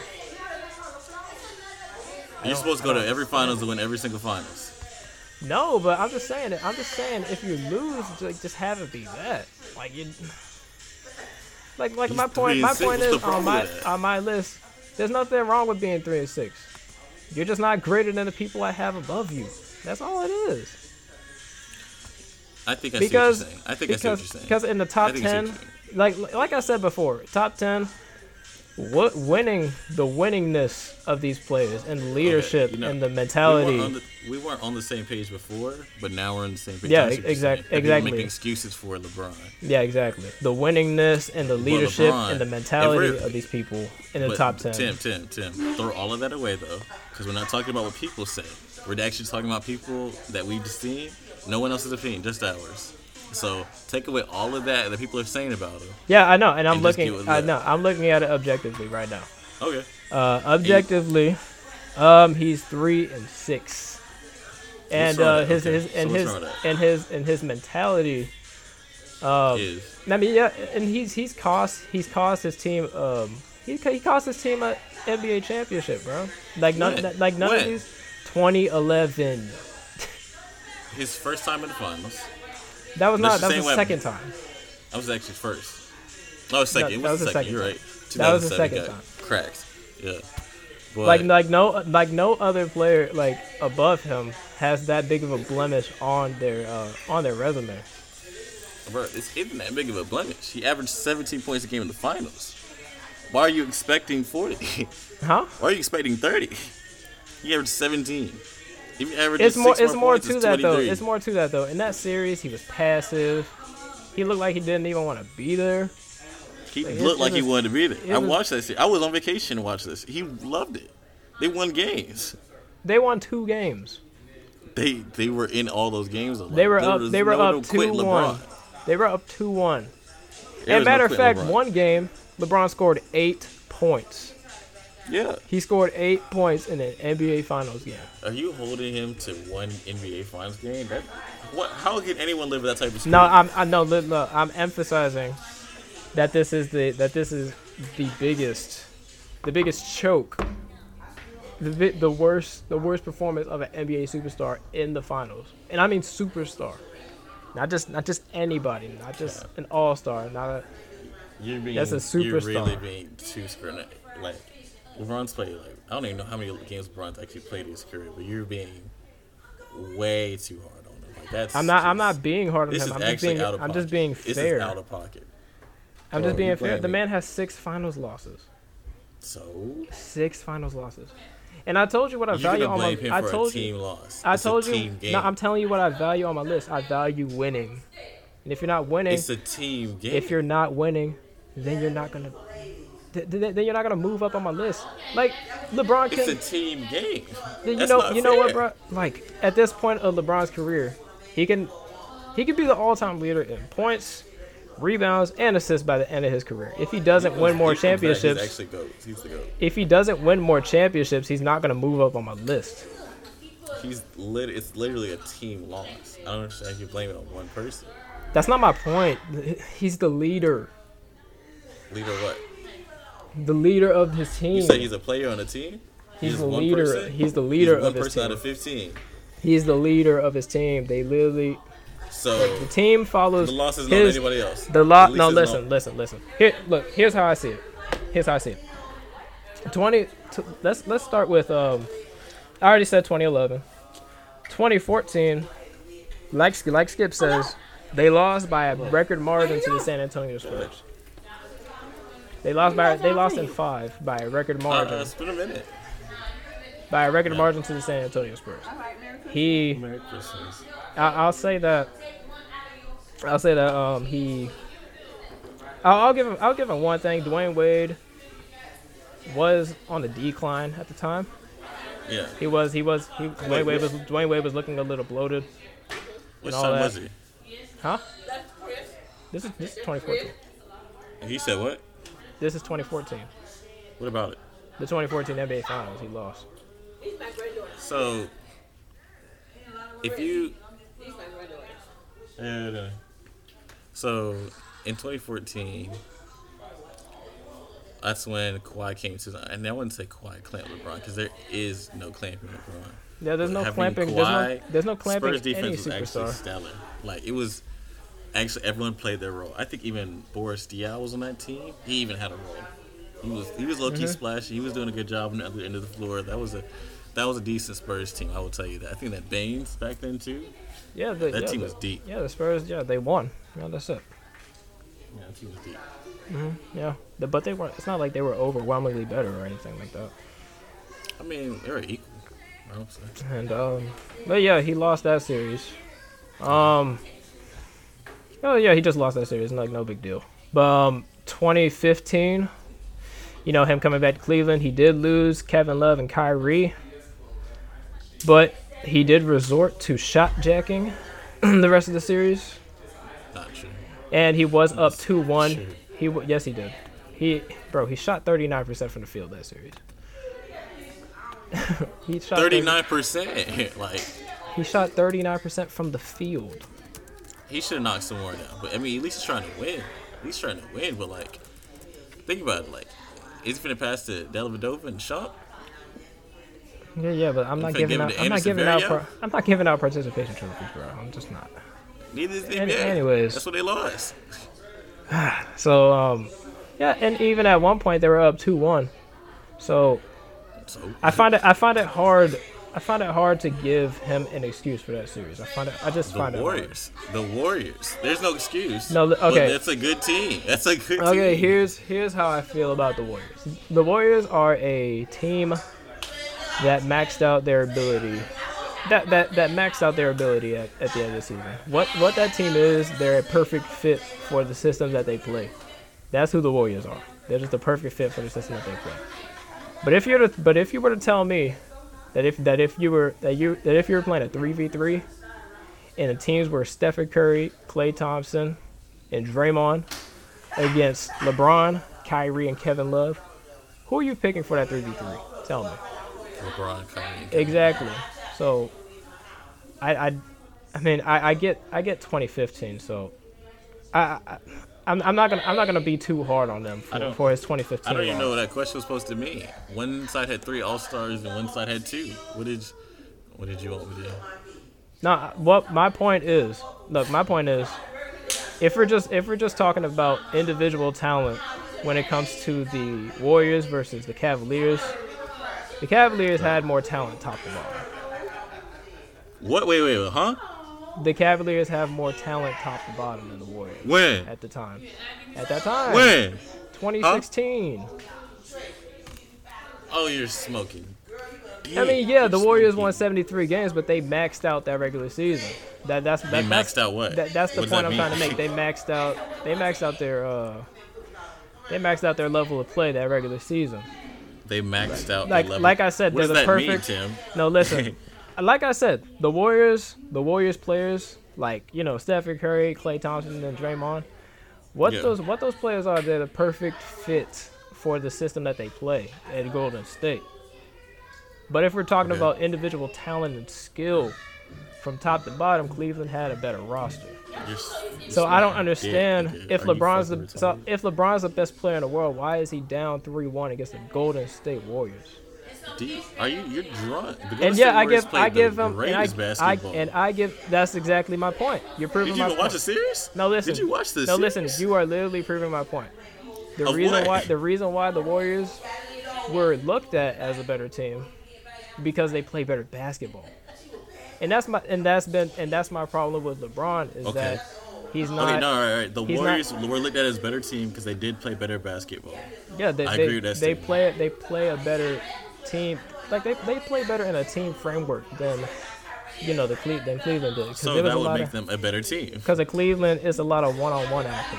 You're supposed to go to every finals and win every single finals. No, but I'm just saying it. I'm just saying if you lose, like just have it be that. Like you. Like like He's my point. My six. point What's is on my on my list. There's nothing wrong with being three and six. You're just not greater than the people I have above you. That's all it is. I think I because see what you're saying. I think I see what because you're saying. because in the top think I see what ten, like like I said before, top ten, what winning the winningness of these players and the leadership you know, and the We mentality. weren't, the, we weren't on the same page before, but now we're on the same page. Yeah, I see what you're exact- saying. Exactly. Making excuses for LeBron. yeah, exactly. The winningness and the leadership LeBron, and the mentality of these people in the top ten. Tim, Tim, Tim, throw all of that away though, because we're not talking about what people say. We're actually talking about people that we've seen. No one else's opinion, just ours. So take away all of that that people are saying about him. Yeah, I know, and I'm And looking. I know, I'm looking at it objectively right now. Okay. Uh, objectively, um, he's three and six, and uh, his Okay, his and what's his wrong with that? and his and his mentality. Um, Is I mean, yeah, and he's he's cost he's cost his team um he he cost his team a NBA championship, bro. Like none When? like none of these. 2011. His first time in the finals. That was not. That was the second time. That was actually first. No, second. That- it that was, the the second. second You're right. That was the 2007 second time. Cracked. Yeah. But Like like no like no other player like above him has that big of a blemish on their uh, on their resume. bro, it's isn't that big of a blemish. He averaged 17 points a game in the finals. Why are you expecting 40? Huh? Why are you expecting 30? He averaged 17. It's more it's more points, to it's that though. It's more to that though. In that series, he was passive. He looked like he didn't even want to be there. He Like, looked like he wanted to be there. I watched that. Shit. I was on vacation to watch this. He loved it. They won games. They won two games. They they were in all those games. though. They were up. They were no up two LeBron. one. They were up two one. And matter of fact, LeBron. one game, LeBron scored eight points. Yeah. He scored eight points in an NBA Finals game. Are you holding him to one NBA Finals game? That what? How can anyone live with that type of? Streak? No, I'm I know. Look, look, I'm emphasizing that this is the that this is the biggest, the biggest choke, the the worst the worst performance of an NBA superstar in the finals, and I mean superstar, not just not just anybody, not just an all star, not a You're being, That's a You're superstar. really being too screwed. Like LeBron's played like I don't even know how many games LeBron's actually played in his career, but you're being way too hard on him. Like that's. I'm not. I'm not being hard on This him. is I'm just actually being. out of I'm just being fair. This fair. is out of pocket. I'm just Oh, being fair. The me. man has six finals losses. So Six finals losses. And I told you what I you're value gonna on my. blame him I for told a team you. loss. I It's told a you. team game. No, I'm telling you what I value on my list. I value winning. And if you're not winning, it's a team game. if you're not winning, then you're not gonna. Th- th- Then you're not gonna move up on my list. Like LeBron can, it's can. a team game. you know. You know what, bro? Like at this point of LeBron's career, he can. He could be the all-time leader in points, rebounds, and assists by the end of his career. If he doesn't win more He back, he's championships, actually goats. He's the goat. if he doesn't win more championships, he's not gonna move up on my list. He's lit. It's literally a team loss. I don't understand if you blame it on one person. That's not my point. He's the leader, Leader what? The leader of his team. You say he's a player on a team? He's just the leader. person? He's the leader He's one of his person team. out of 15. He's the leader of his team. They literally So the team follows the loss is not anybody else. the lot. No, listen, not- listen, listen. Here, look. Here's how I see it. Here's how I see it. Twenty. T- let's let's start with. Um, I already said 2011. 2014. Like like Skip says, they lost by a record margin to the San Antonio Spurs. They lost by they lost in five by a record Uh, margin. uh, it's been a minute. by a record Yeah. margin to the San Antonio Spurs. He, Merry Christmas. I, I'll say that. I'll say that um he. I'll, I'll give him. I'll give him one thing. Dwyane Wade was on the decline at the time. Yeah. He was. He was. He, Dwyane Wait, Wade was. Dwyane Wade was looking a little bloated. Which time that. was he? Huh? This is this is 2014. He said what? This is 2014. What about it? The 2014 NBA Finals. He lost. So, if you. Yeah, uh, no. So, in 2014, that's when Kawhi came to the. And I wouldn't say Kawhi clamped LeBron because there is no clamping LeBron. Yeah, there's no clamping. There's no. There's no clamping Spurs any defense was actually stellar. Like it was actually everyone played their role. I think even Boris Diaw was on that team. He even had a role. He was he was low key Mm-hmm. splashy. He was doing a good job on the other end of the floor. That was a that was a decent Spurs team. I will tell you that. I think that Baines back then too. Yeah, the, That yeah, team the, was deep. Yeah, the Spurs. Yeah, they won. Yeah, that's it. Yeah, that team was deep. Yeah, The- but they weren't. It's not like they were overwhelmingly better or anything like that. I mean, they were equal. I would say. And um, but yeah, he lost that series. Um, oh yeah, he just lost that series. Like no big deal. But um, 2015, you know him coming back to Cleveland, he did lose Kevin Love and Kyrie, but he did resort to shot jacking the rest of the series, and he was up two one. Sure. He w- yes he did. He bro he shot 39% from the field that series. he shot Thirty nine percent. Like He shot 39% from the field. He should have knocked some more down. But I mean, at least he's trying to win. At least he's trying to win. But like, think about it. Like, is he finna pass to Dellavedova and Shaw? Yeah, yeah, but I'm not giving out. I'm not giving out. Par- I'm not giving out participation trophies, bro. I'm just not. Neither is the Any- anyways. that's what they lost. So, um, yeah, and even at one point they were up two one. So So I find it. I find it hard. I find it hard to give him an excuse for that series. I find it. I just the find it. hard. Warriors. The Warriors. There's no excuse. No, the- But okay. that's a good team. That's a good Okay, team. here's here's how I feel about the Warriors. The Warriors are a team that maxed out their ability. That, that, that maxed out their ability at, at the end of the season. What what that team is, they're a perfect fit for the system that they play. That's who the Warriors are. They're just a perfect fit for the system that they play. But if you're to, but if you were to tell me that if that if you were that you that if you were playing a three v three, and the teams were Stephen Curry, Klay Thompson, and Draymond against LeBron, Kyrie, and Kevin Love, who are you picking for that three v three? Tell me. LeBron, Kyrie. Exactly. So, I, I, I mean, I, I get, I get 2015. So, I, I I'm, I'm not gonna, I'm not gonna be too hard on them for, for his 2015. I don't even know what that question was supposed to mean. One side had three All Stars and one side had two. What did, what did you want me to do? No, what my point is, look, my point is, if we're just if we're just talking about individual talent when it comes to the Warriors versus the Cavaliers, the Cavaliers had more talent top to bottom. What? Wait, wait, wait, huh? The Cavaliers have more talent top to bottom than the Warriors When? at the time. At that time, When? 2016. Oh, you're smoking. I mean, yeah, the Warriors won 73 games, but they maxed out that regular season. That that's that, They that's, maxed out what? That, that's the What point that I'm trying to make. They maxed out. They maxed out their. uh They maxed out their level of play that regular season. They maxed out. Like their level. like I said, what they're the mean, perfect. Tim? No, listen. like I said, the Warriors, the Warriors players, like you know Stephen Curry, Klay Thompson, and Draymond. What Yeah. those what those players are, they're the perfect fit for the system that they play at Golden State. But if we're talking Okay. about individual talent and skill, from top to bottom, Cleveland had a better roster. So I don't understand nigga. if LeBron's the so if LeBron's the best player in the world, why is he down three one against the Golden State Warriors? D, are you? You're drunk. The And yeah, I give I give the him and I, I and I give that's exactly my point. You're proving my point. Did you my point. watch the series? No, listen. Did you watch this? No, listen. You are literally proving my point. The Of reason what? why the reason why the Warriors were looked at as a better team because they play better basketball. And that's my and that's been and that's my problem with LeBron is Okay. that he's not. Okay, no, all right, all right. The he's not- Warriors were looked at as a better team because they did play better basketball. Yeah, they I they, agree with that they statement. play they play a better team. Like they, they play better in a team framework than you know the Cle- than Cleveland did. So that a would make of them a better team. because of Cleveland is a lot of one-on-one acting,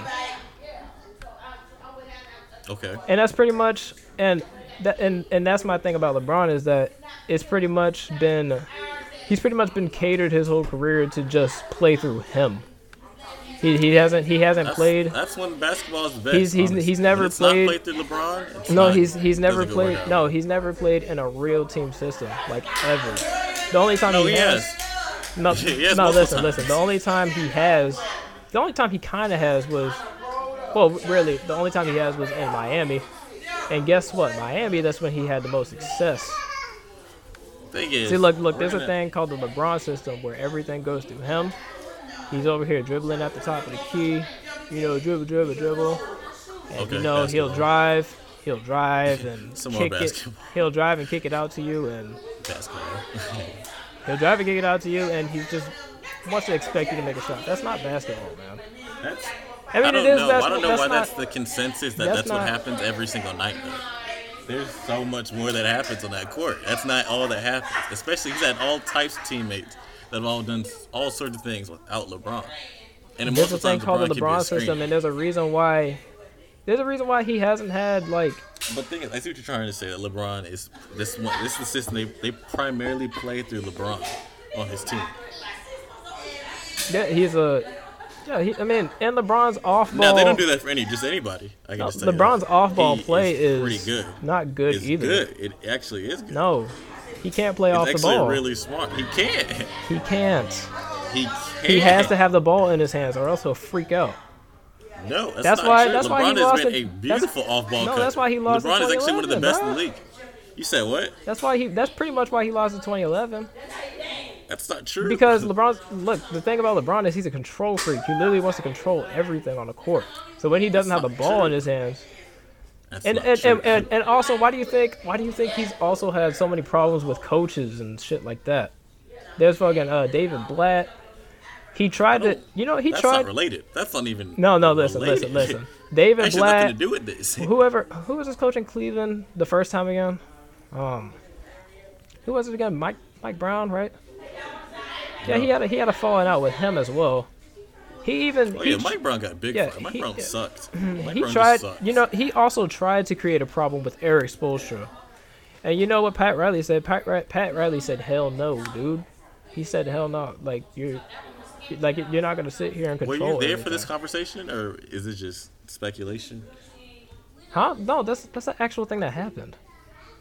Okay. and that's pretty much and that and and that's my thing about LeBron is that it's pretty much been he's pretty much been catered his whole career to just play through him. He, he hasn't he hasn't That's, played. That's when basketball is best. He's- he's- honestly. he's never played- Not played through LeBron. No, not- he's he's never played. No, he's never played in a real team system like ever. The only time No, he, he has, has. no, He has no, listen, listen. The only time he has, the only time he kind of has was, well, really, the only time he has was in Miami. And guess what? Miami, that's when he had the most success. Thing is, See, look, look. There's a thing called the LeBron system where everything goes through him. He's over here dribbling at the top of the key, you know, dribble, dribble, dribble, and Okay, you know he'll drive, he'll drive and kick it. He'll drive and kick it out to you, and Basketball. he'll drive and kick it out to you, and he just wants to expect you to make a shot. That's not basketball, man. That's. I mean, I don't it is know. basketball. I don't know that's why not, that's the consensus that that's that's, what not- happens every single night. Though. There's so much more that happens on that court. That's not all that happens. Especially he's had all types of teammates that have all done all sorts of things without LeBron. And There's most a the thing called the LeBron a LeBron system, and there's a reason why. There's a reason why he hasn't had like But the thing is, I see what you're trying to say. That LeBron is this one. This is the system they they primarily play through LeBron on his team. yeah, he's a yeah. He, I mean, and LeBron's off ball. Now they don't do that for any just anybody. I can No, just tell LeBron's off ball play is, pretty good. not good It's either. good. It actually is good. No, he can't play it's off the ball. really smart. He can't. he can't. He can't. He has to have the ball in his hands, or else he'll freak out. No, that's, That's not why- True. that's why LeBron he has lost been a beautiful off-ball no, cutter. that's why he lost in LeBron is actually one of the 2011, best in the league. You said what? That's why he. That's pretty much why he lost in 2011. That's not true. Because LeBron's look. The thing about LeBron is he's a control freak. He literally wants to control everything on the court. So when he doesn't have the ball true. in his hands, and and, and, and also, why do you think? Why do you think he's also had so many problems with coaches and shit like that? There's fucking uh, David Blatt. He tried to. You know, he that's tried. not related. That's not even. No, no, listen, related. listen, listen. David Blatt. nothing to do with this. whoever who was his coach in Cleveland the first time again? Um, who was it again? Mike Mike Brown, right? Yeah, he had a, he had a falling out with him as well. He even Oh he, yeah, Mike Brown got big. yeah. Mike he- Brown sucked. Mm-hmm. Mike he Brown tried. You know, he also tried to create a problem with Erik Spoelstra. And you know what Pat Riley said? Pat Pat Riley said, "Hell no, dude." He said, "Hell no." Like you're, like you're not gonna sit here and control. Were you there for this conversation, or is it just speculation? Huh? No, that's that's an actual thing that happened.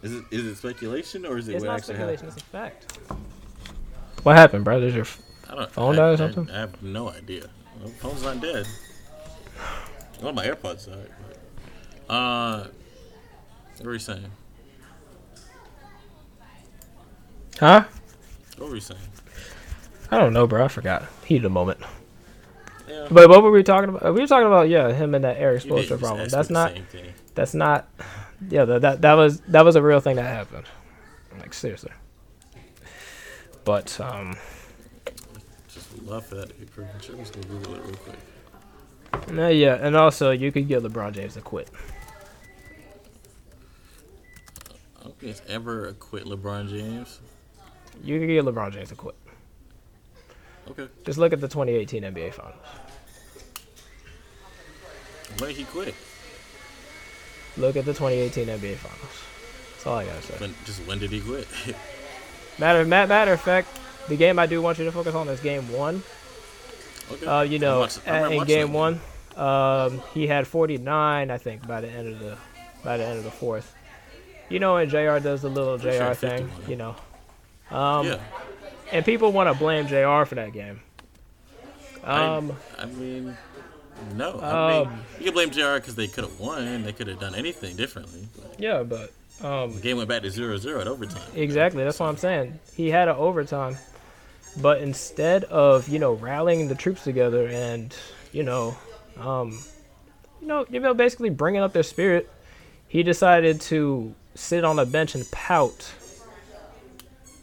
Is it is it speculation, or is it It's what not actually speculation. happened? It's a fact. What happened, bro? Did your I don't. Phone I, died or I- something? I, have no idea. My phone's not dead. Well, my AirPods died. But, uh, what were you saying? huh? What were you saying? I don't know, bro. I forgot. Heat a moment. Yeah. But what were we talking about? We were talking about yeah, him and that Erik You didn't Spoelstra just problem. That's not. That's not. Yeah, that, that that was that was a real thing that happened. Like seriously. But um, For that to be proven true. I'm just gonna Google it real quick. no, yeah, and also you could get LeBron James to quit. I don't think it's ever a quit LeBron James. You could get LeBron James to quit. Okay. Just look at the 2018 NBA Finals. When did he quit? Look at the 2018 NBA Finals. That's all I gotta say. When just when did he quit? Matter ma- matter of fact, the game I do want you to focus on is Game One. okay. Uh, you know, watched- I a- remember in game one, um, he had 49, I think, by the end of the by the end of the fourth. You know, and Jr. does the little Pretty sure Jr. thing, you know, um, yeah. and people want to blame Jr. for that game. Um, I, I mean, no. I mean, Um, you can blame JR because they could have won. They could have done anything differently. But yeah, but um, the game went back to 0-0 at overtime. Exactly. That's what I'm saying. He had an overtime, but instead of you know rallying the troops together and you know, um, you know, you know, basically bringing up their spirit, he decided to sit on the bench and pout.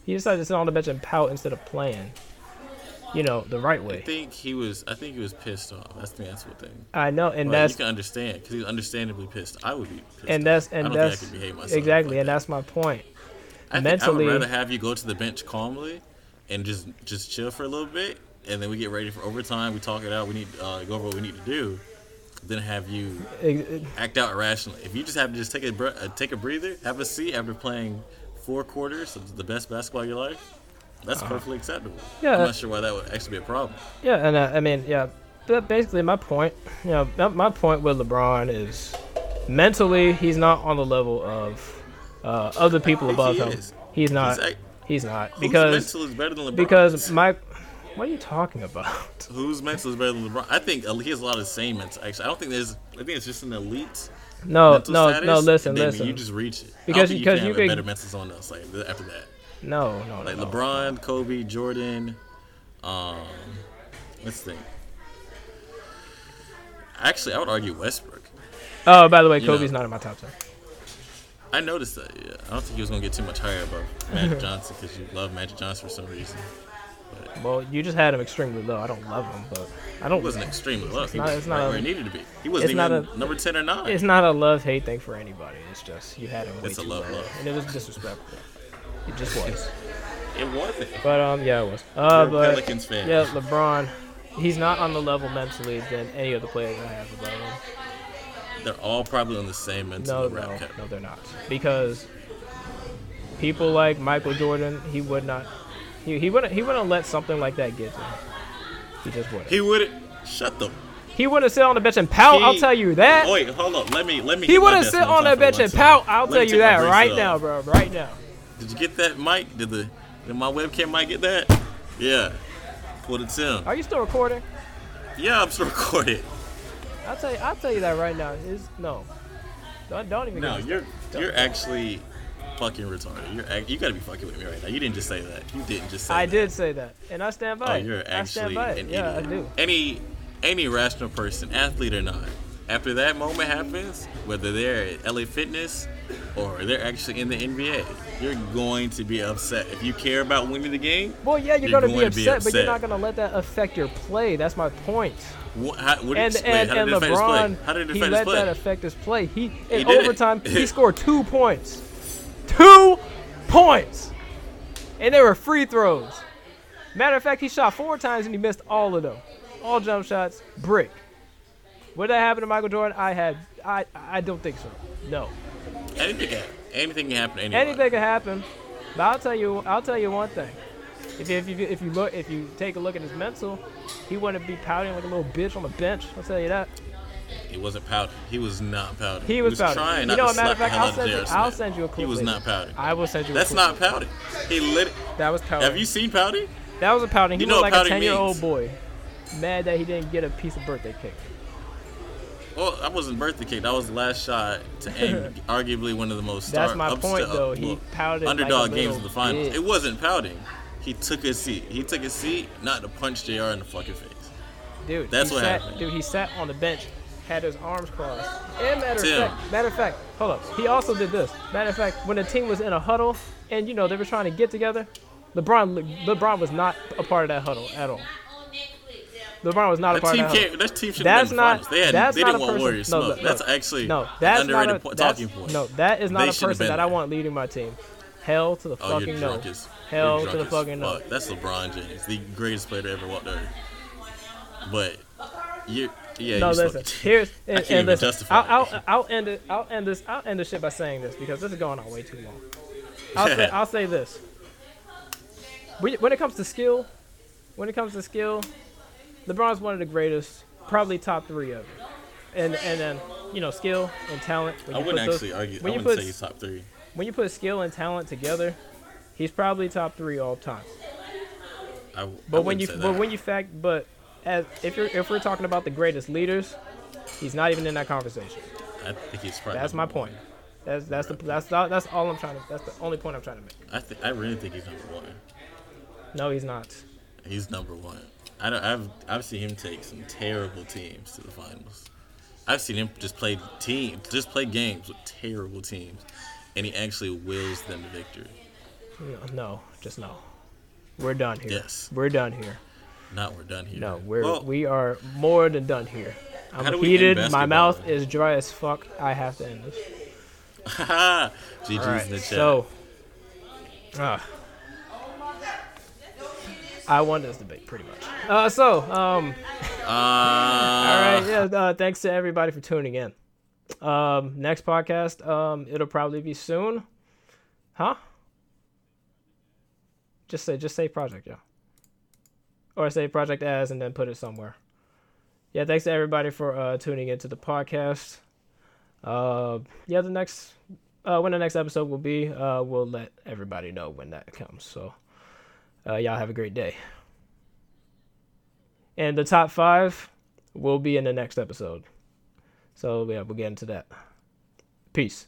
He decided to sit on the bench and pout instead of playing. You know, the right way. I think he was. I think he was pissed off. That's the answer thing. I know, and that's you can understand because he's understandably pissed. I would be pissed. and off. that's I and that's think I could behave myself exactly, like and that. that's my point. I mentally. think I would rather have you go to the bench calmly and just just chill for a little bit, and then we get ready for overtime. We talk it out. We need uh, go over what we need to do. Then have you act out irrationally. If you just have to just take a bre- uh, take a breather, have a seat after playing four quarters of the best basketball of your life, that's perfectly acceptable. Yeah. I'm not sure why that would actually be a problem. Yeah, and uh, I mean, yeah, but basically my point, you know, my- point with LeBron is mentally he's not on the level of uh, other people above he him. He's not. He's He's not because mental is better than LeBron? because my. What are you talking about? whose mental is better than LeBron? I think he has a lot of the same mental. Actually, I don't think there's. I think it's just an elite No, no, status. no. Listen, then listen. You just reach it Because- don't think because you you can have could- a better mental zone else like after that. no, no, no. Like no. LeBron, Kobe, Jordan. Um, let's think. Actually, I would argue Westbrook. Oh, by the way, you Kobe's know. not in my top ten. I noticed that. Yeah, I don't think he was gonna get too much higher above Magic Johnson because you love Magic Johnson for some reason. Well, you just had him extremely low. I don't love him, but I don't. He wasn't extremely low. He not- was it's not right a- where he needed to be. He wasn't it's not even a- number ten or nine. It's not a love hate thing for anybody. It's just you had him way It's a too love low, love. and it was disrespectful. It just was. It wasn't. But um, yeah, it was. Uh, but Pelicans fan. yeah, LeBron, he's not on the level mentally than any of the players I have above him. They're all probably on the same mental No, rap no, cap. no, they're not. Because people like Michael Jordan, he would not. He, he wouldn't he wouldn't let something like that get to him. He just wouldn't. He wouldn't shut them. He wouldn't sit on the bench and pout. I'll tell you that. Wait, hold up. Let me let me. he wouldn't sit on that bench and pout. I'll Let tell you that right off. now, bro. Right now. Did you get that mic? Did the did my webcam mic get that? Yeah. Pulled it in. Are you still recording? Yeah, I'm still recording. I'll tell you. I'll tell you that right now. Is no. Don't, don't even. No, you're Don't. you're actually fucking retarded. You're you gotta be fucking with me right now. You didn't just say that. You didn't just say I that. did say that, and I stand by Oh, you're I stand actually by an. Yeah, idiot. I do. Any any rational person, athlete or not, after that moment happens, whether they're at LA Fitness or they're actually in the NBA, you're going to be upset. If you care about winning the game, Well, yeah, you're, You're gonna, going be, to be upset, but you're not gonna let that affect your play. That's my point. what, how, what And and, how did and? LeBron, How did he let that affect his play. He in it. overtime he scored two points, two points, and they were free throws. Matter of fact, he shot four times and he missed all of them, all jump shots, brick. Would that happen to Michael Jordan? I had, I, I don't think so. No. anything can anything can happen anyone. Anything can happen, but I'll tell you, I'll tell you one thing. If you, if you, if you look, if you take a look at his mental, he wouldn't be pouting like a little bitch on the bench. I'll tell you that. He wasn't pouting. He was not pouting. He was, pouting. trying you not know, to matter of fact, I'll send you, I'll send you a clip. He was later. not pouting. I will send you. That's not pouting. He lit. That was pouting. Have you seen pouting? That was a pouting. He You know was like a ten-year-old boy, mad that he didn't get a piece of birthday cake. Well, that wasn't birthday cake. That was the last shot to end arguably one of the most That's my point, though. He well, pouted like a underdog games little of the finals. bitch. It wasn't pouting. He took his seat. He took his seat not to punch Jr. in the fucking face. Dude, That's he what sat, happened. Dude, he sat on the bench, had his arms crossed. And matter Tim. of fact, matter of fact, hold up. He also did this. Matter of fact, when the team was in a huddle and you know they were trying to get together, LeBron LeBron was not a part of that huddle at all. LeBron was not a part team of that. can't. That team should That's been not. finals. They, had, that's they not didn't want person. Warriors no, smoke. no, That's actually no. an underrated not a, po- that's, talking point. No, that is not They a person that I want leading my team. Oh, Hell to the Oh, fucking no. as Hell to the fucking no. That's LeBron James, the greatest player to ever walk the earth. But you, yeah, No, you listen. Here's I and, can't and listen. justify I'll. I'll, I'll end it. I'll end this. I'll end this shit by saying this because this is going on way too long. I'll say, I'll say this. When it comes to skill, when it comes to skill, LeBron's one of the greatest, probably top three ever. And and then you know skill and talent. When I you wouldn't put actually those, argue. I when you wouldn't put say he's top three. when you put skill and talent together, he's probably top three all time. I, I But when you but when you fact but as if you're if we're talking about the greatest leaders, he's not even in that conversation. I think he's probably. That's my point. That's that's the that's all, that's all I'm trying to. That's the only point I'm trying to make. I think I really think he's number one. No, he's not. He's number one. I don't. I've I've seen him take some terrible teams to the finals. I've seen him just play team, just play games with terrible teams, and he actually wills them to victory. No, just no. We're done here. Yes. We're done here. Not we're done here. No, we're well, we are more than done here. I'm heated. My mouth is dry as fuck. I have to end this. GG's right. in the chat. So Uh, I won this debate pretty much. Uh, so, um, Uh, all right, yeah. Uh, thanks to everybody for tuning in. Um, next podcast, um, it'll probably be soon. Huh? Just say, just say project, yeah. Or say project as, and then put it somewhere. Yeah, thanks to everybody for uh, tuning into the podcast. Uh, yeah, the next, uh, when the next episode will be, uh, we'll let everybody know when that comes. So, uh, y'all have a great day. And the top five will be in the next episode. So yeah, we'll get into that. Peace.